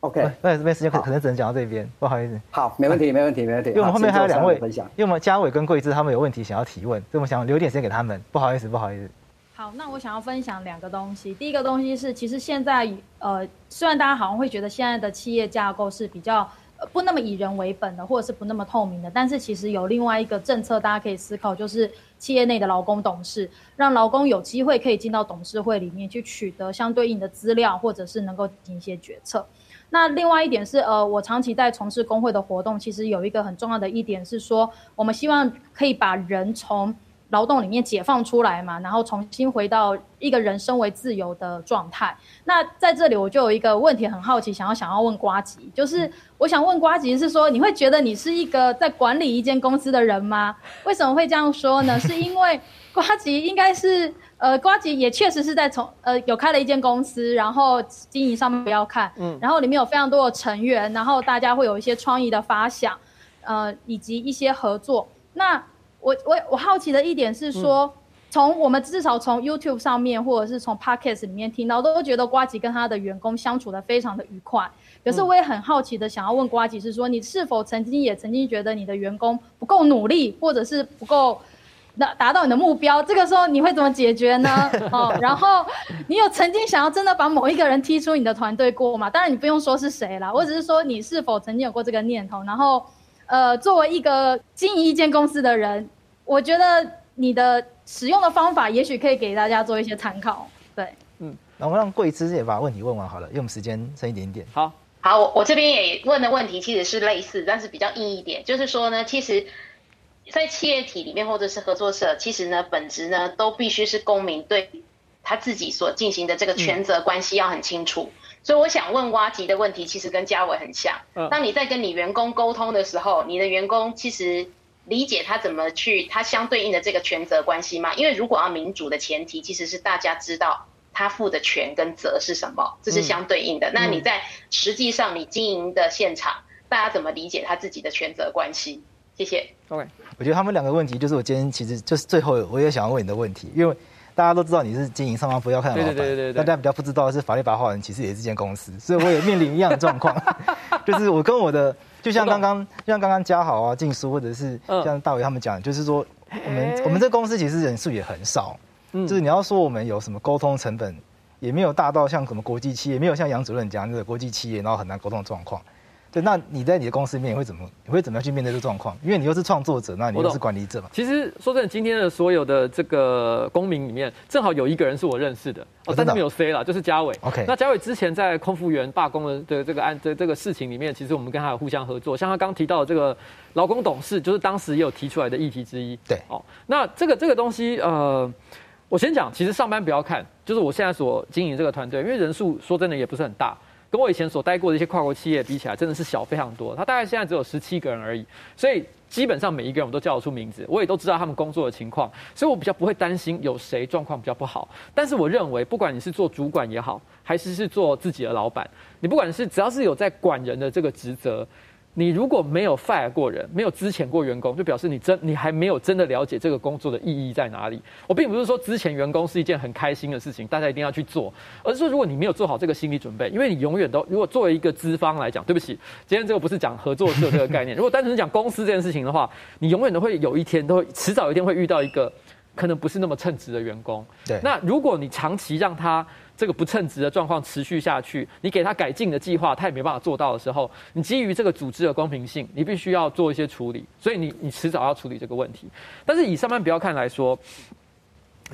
OK，那这边时间可可能只能讲到这边，不好意思。好，没问题，没问题，没问题。因为我们后面还有两位分享，因为我们嘉伟跟桂枝他们有问题想要提问，所以我们想留点时间给他们。不好意思，不好意思。好，那我想要分享两个东西。第一个东西是，其实现在呃，虽然大家好像会觉得现在的企业架构是比较不那么以人为本的，或者是不那么透明的，但是其实有另外一个政策大家可以思考，就是企业内的劳工董事，让劳工有机会可以进到董事会里面去取得相对应的资料，或者是能够进行一些决策。那另外一点是，呃，我长期在从事工会的活动，其实有一个很重要的一点是说，我们希望可以把人从劳动里面解放出来嘛，然后重新回到一个人身为自由的状态。那在这里我就有一个问题很好奇，想要想要问瓜吉，就是我想问瓜吉是说，你会觉得你是一个在管理一间公司的人吗？为什么会这样说呢？是因为瓜吉应该是。呃，瓜吉也确实是在从呃有开了一间公司，然后经营上面不要看，嗯，然后里面有非常多的成员，然后大家会有一些创意的发想，呃，以及一些合作。那我我我好奇的一点是说，嗯、从我们至少从 YouTube 上面或者是从 Podcast 里面听到，都觉得瓜吉跟他的员工相处的非常的愉快。可是我也很好奇的想要问瓜吉是说，你是否曾经也曾经觉得你的员工不够努力，或者是不够？那达到你的目标，这个时候你会怎么解决呢？哦，然后你有曾经想要真的把某一个人踢出你的团队过吗？当然你不用说是谁啦，我只是说你是否曾经有过这个念头。然后，呃，作为一个经营一间公司的人，我觉得你的使用的方法也许可以给大家做一些参考。对，嗯，那我们让桂枝也把问题问完好了，因为我们时间剩一点点。好，好，我我这边也问的问题其实是类似，但是比较硬一点，就是说呢，其实。在企业体里面，或者是合作社，其实呢，本质呢，都必须是公民对他自己所进行的这个权责关系要很清楚。嗯、所以我想问挖吉的问题，其实跟嘉伟很像。嗯、当你在跟你员工沟通的时候，你的员工其实理解他怎么去他相对应的这个权责关系吗？因为如果要民主的前提，其实是大家知道他负的权跟责是什么，这是相对应的。嗯、那你在实际上你经营的现场，大家怎么理解他自己的权责关系？谢谢。OK，我觉得他们两个问题就是我今天其实就是最后我也想要问你的问题，因为大家都知道你是经营上方不要看的老板，对对对。对，大家比较不知道的是法律白话文其实也是间公司，所以我也面临一样的状况，就是我跟我的就像刚刚就像刚刚嘉豪啊、静书或者是像大伟他们讲，就是说我们我们这公司其实人数也很少，就是你要说我们有什么沟通成本，也没有大到像什么国际企业，没有像杨主任讲那个国际企业然后很难沟通的状况。对，那你在你的公司里面会怎么？你会怎么样去面对这个状况？因为你又是创作者，那你又是管理者嘛。其实说真的，今天的所有的这个公民里面，正好有一个人是我认识的，哦，但是没有 C 了，就是嘉伟。OK，那嘉伟之前在空服员罢工的的这个案这这个事情里面，其实我们跟他有互相合作。像他刚提到的这个劳工董事，就是当时也有提出来的议题之一。对，哦，那这个这个东西，呃，我先讲，其实上班不要看，就是我现在所经营这个团队，因为人数说真的也不是很大。跟我以前所待过的一些跨国企业比起来，真的是小非常多。他大概现在只有十七个人而已，所以基本上每一个人我都叫得出名字，我也都知道他们工作的情况，所以我比较不会担心有谁状况比较不好。但是我认为，不管你是做主管也好，还是是做自己的老板，你不管是只要是有在管人的这个职责。你如果没有 fire 过人，没有资遣过员工，就表示你真你还没有真的了解这个工作的意义在哪里。我并不是说资遣员工是一件很开心的事情，大家一定要去做，而是说如果你没有做好这个心理准备，因为你永远都如果作为一个资方来讲，对不起，今天这个不是讲合作社这个概念。如果单纯是讲公司这件事情的话，你永远都会有一天都会迟早有一天会遇到一个可能不是那么称职的员工。对，那如果你长期让他。这个不称职的状况持续下去，你给他改进的计划，他也没办法做到的时候，你基于这个组织的公平性，你必须要做一些处理，所以你你迟早要处理这个问题。但是以上班不要看来说，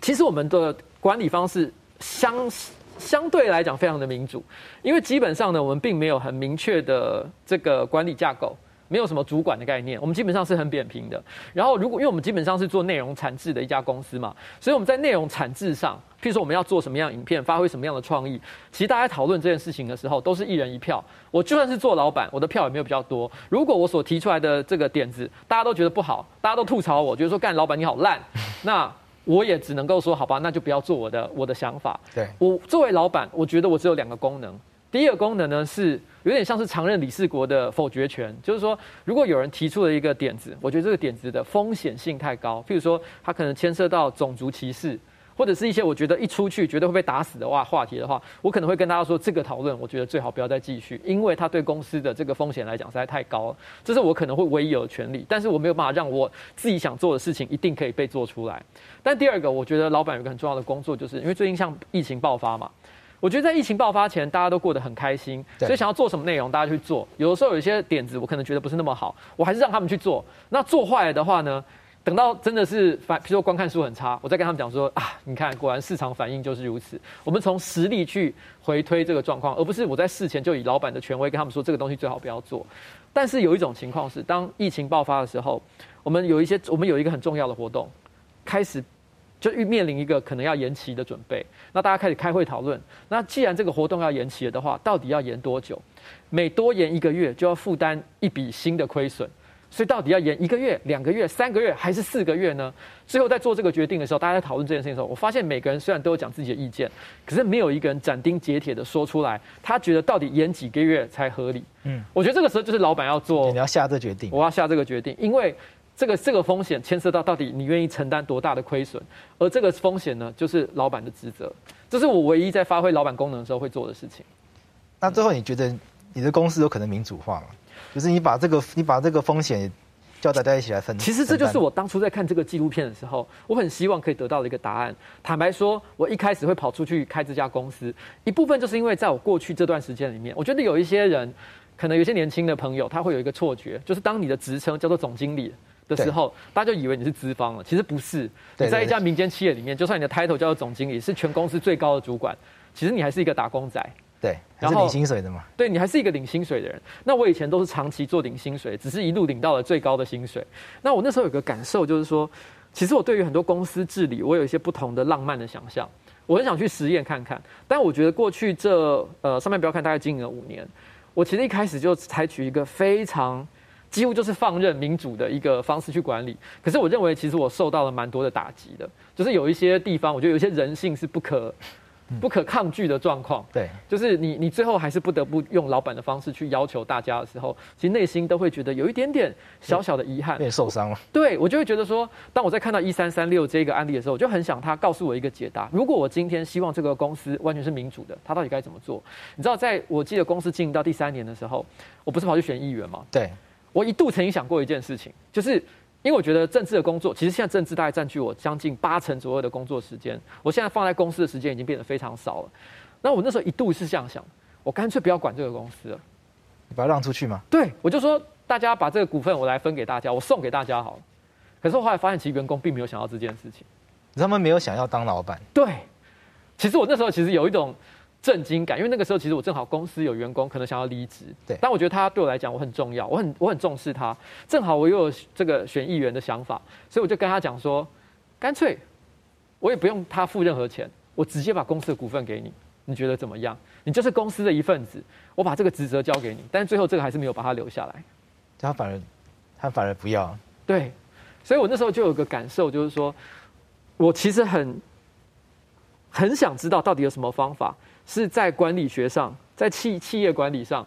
其实我们的管理方式相相对来讲非常的民主，因为基本上呢，我们并没有很明确的这个管理架构。没有什么主管的概念，我们基本上是很扁平的。然后如果因为我们基本上是做内容产制的一家公司嘛，所以我们在内容产制上，譬如说我们要做什么样的影片，发挥什么样的创意，其实大家讨论这件事情的时候，都是一人一票。我就算是做老板，我的票也没有比较多。如果我所提出来的这个点子，大家都觉得不好，大家都吐槽我，觉得说干老板你好烂，那。我也只能够说，好吧，那就不要做我的我的想法。对，我作为老板，我觉得我只有两个功能。第一个功能呢，是有点像是常任理事国的否决权，就是说，如果有人提出了一个点子，我觉得这个点子的风险性太高，譬如说，他可能牵涉到种族歧视。或者是一些我觉得一出去绝对会被打死的话话题的话，我可能会跟大家说，这个讨论我觉得最好不要再继续，因为它对公司的这个风险来讲实在太高了。这是我可能会唯一有的权利，但是我没有办法让我自己想做的事情一定可以被做出来。但第二个，我觉得老板有个很重要的工作，就是因为最近像疫情爆发嘛，我觉得在疫情爆发前大家都过得很开心，所以想要做什么内容大家去做。有的时候有一些点子我可能觉得不是那么好，我还是让他们去做。那做坏了的话呢？等到真的是反，比如说观看数很差，我再跟他们讲说啊，你看果然市场反应就是如此。我们从实力去回推这个状况，而不是我在事前就以老板的权威跟他们说这个东西最好不要做。但是有一种情况是，当疫情爆发的时候，我们有一些我们有一个很重要的活动，开始就遇面临一个可能要延期的准备。那大家开始开会讨论，那既然这个活动要延期了的话，到底要延多久？每多延一个月就要负担一笔新的亏损。所以到底要延一个月、两个月、三个月，还是四个月呢？最后在做这个决定的时候，大家在讨论这件事情的时候，我发现每个人虽然都有讲自己的意见，可是没有一个人斩钉截铁的说出来，他觉得到底延几个月才合理。嗯，我觉得这个时候就是老板要做，你要下这决定，我要下这个决定，因为这个这个风险牵涉到到底你愿意承担多大的亏损，而这个风险呢，就是老板的职责。这是我唯一在发挥老板功能的时候会做的事情。那最后你觉得你的公司有可能民主化吗？就是你把这个你把这个风险叫大家一起来分。其实这就是我当初在看这个纪录片的时候，我很希望可以得到的一个答案。坦白说，我一开始会跑出去开这家公司，一部分就是因为在我过去这段时间里面，我觉得有一些人，可能有些年轻的朋友，他会有一个错觉，就是当你的职称叫做总经理的时候，大家就以为你是资方了。其实不是，你在一家民间企业里面，就算你的 title 叫做总经理，是全公司最高的主管，其实你还是一个打工仔。对，然后领薪水的嘛。对，你还是一个领薪水的人。那我以前都是长期做领薪水，只是一路领到了最高的薪水。那我那时候有个感受，就是说，其实我对于很多公司治理，我有一些不同的浪漫的想象。我很想去实验看看。但我觉得过去这呃上面不要看，大概经营了五年，我其实一开始就采取一个非常几乎就是放任民主的一个方式去管理。可是我认为，其实我受到了蛮多的打击的，就是有一些地方，我觉得有一些人性是不可。不可抗拒的状况，对，就是你，你最后还是不得不用老板的方式去要求大家的时候，其实内心都会觉得有一点点小小的遗憾，有点受伤了。对，我就会觉得说，当我在看到一三三六这个案例的时候，我就很想他告诉我一个解答。如果我今天希望这个公司完全是民主的，他到底该怎么做？你知道，在我记得公司经营到第三年的时候，我不是跑去选议员吗？对，我一度曾经想过一件事情，就是。因为我觉得政治的工作，其实现在政治大概占据我将近八成左右的工作时间。我现在放在公司的时间已经变得非常少了。那我那时候一度是这样想，我干脆不要管这个公司了，你把它让出去吗？对，我就说大家把这个股份我来分给大家，我送给大家好了。可是我后来发现，其实员工并没有想要这件事情，他们没有想要当老板。对，其实我那时候其实有一种。震惊感，因为那个时候其实我正好公司有员工可能想要离职，对，但我觉得他对我来讲我很重要，我很我很重视他，正好我又有这个选议员的想法，所以我就跟他讲说，干脆我也不用他付任何钱，我直接把公司的股份给你，你觉得怎么样？你就是公司的一份子，我把这个职责交给你，但是最后这个还是没有把他留下来，他反而他反而不要，对，所以我那时候就有个感受，就是说我其实很很想知道到底有什么方法。是在管理学上，在企企业管理上，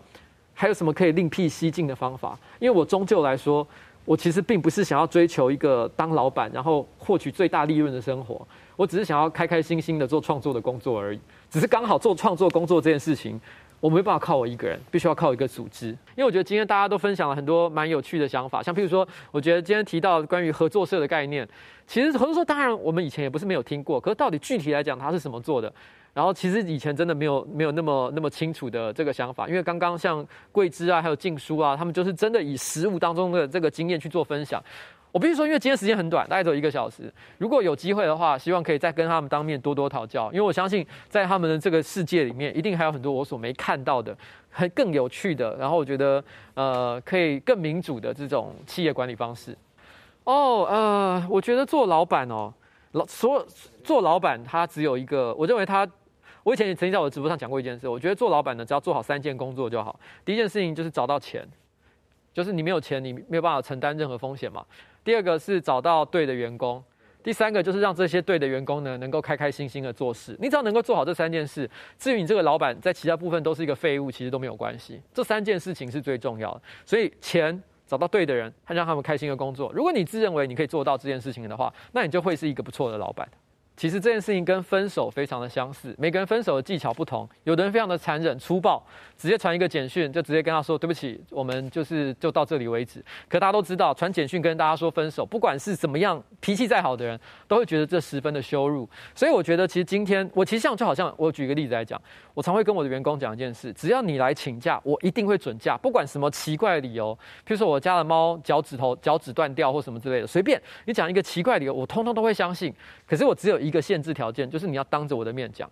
还有什么可以另辟蹊径的方法？因为我终究来说，我其实并不是想要追求一个当老板，然后获取最大利润的生活。我只是想要开开心心的做创作的工作而已。只是刚好做创作工作这件事情，我没办法靠我一个人，必须要靠一个组织。因为我觉得今天大家都分享了很多蛮有趣的想法，像譬如说，我觉得今天提到关于合作社的概念，其实合作社当然我们以前也不是没有听过，可是到底具体来讲，它是什么做的？然后其实以前真的没有没有那么那么清楚的这个想法，因为刚刚像桂枝啊，还有静书啊，他们就是真的以实务当中的这个经验去做分享。我必须说，因为今天时间很短，大概只有一个小时。如果有机会的话，希望可以再跟他们当面多多讨教，因为我相信在他们的这个世界里面，一定还有很多我所没看到的，很更有趣的。然后我觉得，呃，可以更民主的这种企业管理方式。哦，呃，我觉得做老板哦，老所做老板，他只有一个，我认为他，我以前也曾经在我的直播上讲过一件事，我觉得做老板呢，只要做好三件工作就好。第一件事情就是找到钱。就是你没有钱，你没有办法承担任何风险嘛。第二个是找到对的员工，第三个就是让这些对的员工呢能够开开心心的做事。你只要能够做好这三件事，至于你这个老板在其他部分都是一个废物，其实都没有关系。这三件事情是最重要的。所以钱找到对的人，还让他们开心的工作。如果你自认为你可以做到这件事情的话，那你就会是一个不错的老板。其实这件事情跟分手非常的相似，每个人分手的技巧不同。有的人非常的残忍粗暴，直接传一个简讯就直接跟他说对不起，我们就是就到这里为止。可大家都知道，传简讯跟大家说分手，不管是怎么样，脾气再好的人都会觉得这十分的羞辱。所以我觉得，其实今天我其实像就好像我举一个例子来讲，我常会跟我的员工讲一件事：只要你来请假，我一定会准假，不管什么奇怪的理由，譬如说我家的猫脚趾头脚趾断掉或什么之类的，随便你讲一个奇怪理由，我通通都会相信。可是我只有一个限制条件，就是你要当着我的面讲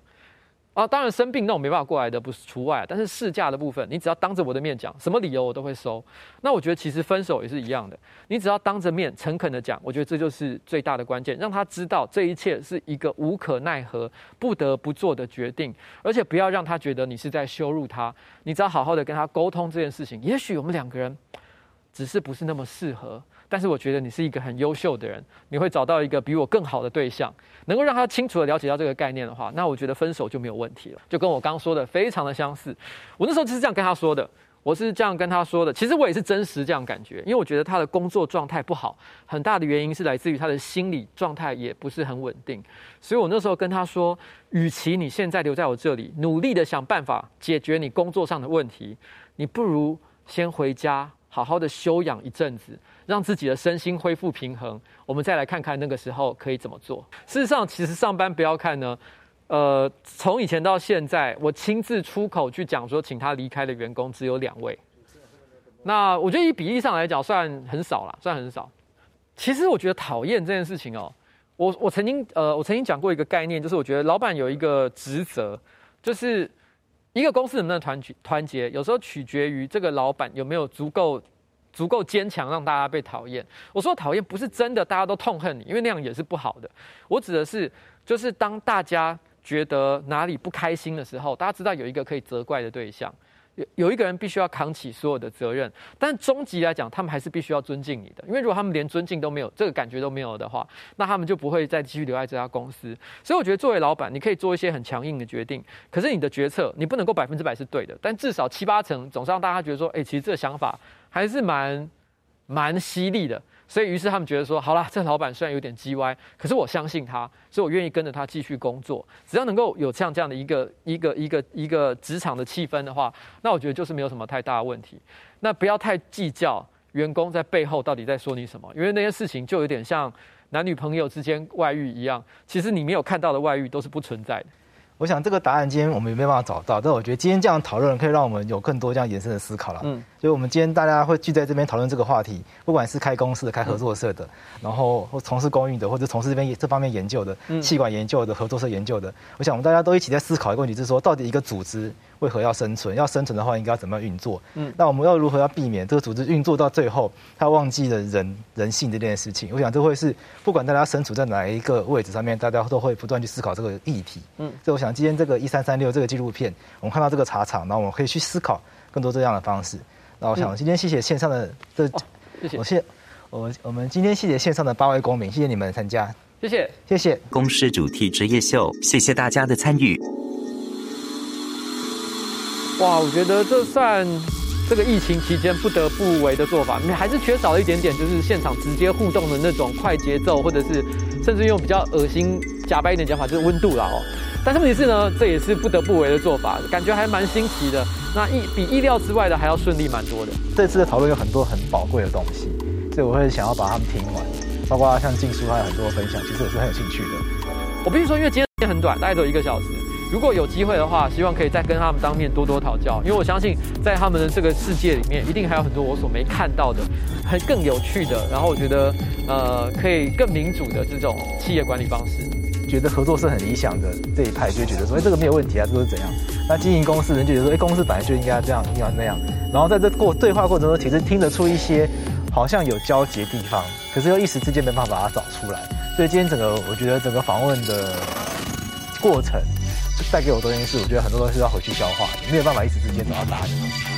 啊。当然生病那种没办法过来的不是除外，但是事假的部分，你只要当着我的面讲，什么理由我都会收。那我觉得其实分手也是一样的，你只要当着面诚恳的讲，我觉得这就是最大的关键，让他知道这一切是一个无可奈何、不得不做的决定，而且不要让他觉得你是在羞辱他。你只要好好的跟他沟通这件事情，也许我们两个人只是不是那么适合。但是我觉得你是一个很优秀的人，你会找到一个比我更好的对象，能够让他清楚的了解到这个概念的话，那我觉得分手就没有问题了。就跟我刚刚说的非常的相似。我那时候就是这样跟他说的，我是这样跟他说的。其实我也是真实这样感觉，因为我觉得他的工作状态不好，很大的原因是来自于他的心理状态也不是很稳定。所以我那时候跟他说，与其你现在留在我这里，努力的想办法解决你工作上的问题，你不如先回家。好好的休养一阵子，让自己的身心恢复平衡，我们再来看看那个时候可以怎么做。事实上，其实上班不要看呢，呃，从以前到现在，我亲自出口去讲说，请他离开的员工只有两位。那我觉得以比例上来讲，算很少了，算很少。其实我觉得讨厌这件事情哦，我我曾经呃，我曾经讲过一个概念，就是我觉得老板有一个职责，就是。一个公司能不能团结团结，有时候取决于这个老板有没有足够足够坚强，让大家被讨厌。我说讨厌不是真的大家都痛恨你，因为那样也是不好的。我指的是，就是当大家觉得哪里不开心的时候，大家知道有一个可以责怪的对象。有有一个人必须要扛起所有的责任，但终极来讲，他们还是必须要尊敬你的，因为如果他们连尊敬都没有，这个感觉都没有的话，那他们就不会再继续留在这家公司。所以我觉得作为老板，你可以做一些很强硬的决定，可是你的决策你不能够百分之百是对的，但至少七八成总是让大家觉得说，哎，其实这个想法还是蛮蛮犀利的。所以，于是他们觉得说，好啦，这老板虽然有点叽歪，可是我相信他，所以我愿意跟着他继续工作。只要能够有像这样的一个一个一个一个职场的气氛的话，那我觉得就是没有什么太大的问题。那不要太计较员工在背后到底在说你什么，因为那些事情就有点像男女朋友之间外遇一样，其实你没有看到的外遇都是不存在的。我想这个答案今天我们也没办法找到，但我觉得今天这样讨论可以让我们有更多这样延伸的思考了。嗯，所以我们今天大家会聚在这边讨论这个话题，不管是开公司的、开合作社的，嗯、然后或从事公益的，或者从事这边这方面研究的、气管研究的、合作社研究的，我想我们大家都一起在思考一个问题，就是说到底一个组织。为何要生存？要生存的话，应该要怎么样运作？嗯，那我们要如何要避免这个组织运作到最后，他忘记了人人性这件事情？我想这会是不管大家身处在哪一个位置上面，大家都会不断去思考这个议题。嗯，所以我想今天这个一三三六这个纪录片，我们看到这个茶厂，然后我们可以去思考更多这样的方式。那我想今天谢谢线上的这，谢谢，我谢我我们今天谢谢线上的八位公民，谢谢你们参加，谢谢谢谢。公视主题职业秀，谢谢大家的参与。哇，我觉得这算这个疫情期间不得不为的做法，你还是缺少了一点点，就是现场直接互动的那种快节奏，或者是甚至用比较恶心假白一点讲法，就是温度了哦。但是问题是呢，这也是不得不为的做法，感觉还蛮新奇的。那意比意料之外的还要顺利蛮多的。这次的讨论有很多很宝贵的东西，所以我会想要把它们听完，包括像静书还有很多分享，其实我是很有兴趣的。我必须说，因为今天很短，大概只有一个小时。如果有机会的话，希望可以再跟他们当面多多讨教，因为我相信在他们的这个世界里面，一定还有很多我所没看到的，很更有趣的。然后我觉得，呃，可以更民主的这种企业管理方式。觉得合作社很理想的这一派，就觉得说，哎，这个没有问题啊，这是怎样？那经营公司人就觉得说，哎，公司本来就应该这样，应该那样。然后在这过对话过程中，其实听得出一些好像有交集的地方，可是又一时之间没办法把它找出来。所以今天整个，我觉得整个访问的过程带给我的东西是，我觉得很多东西是要回去消化的，没有办法一时之间找到答案的。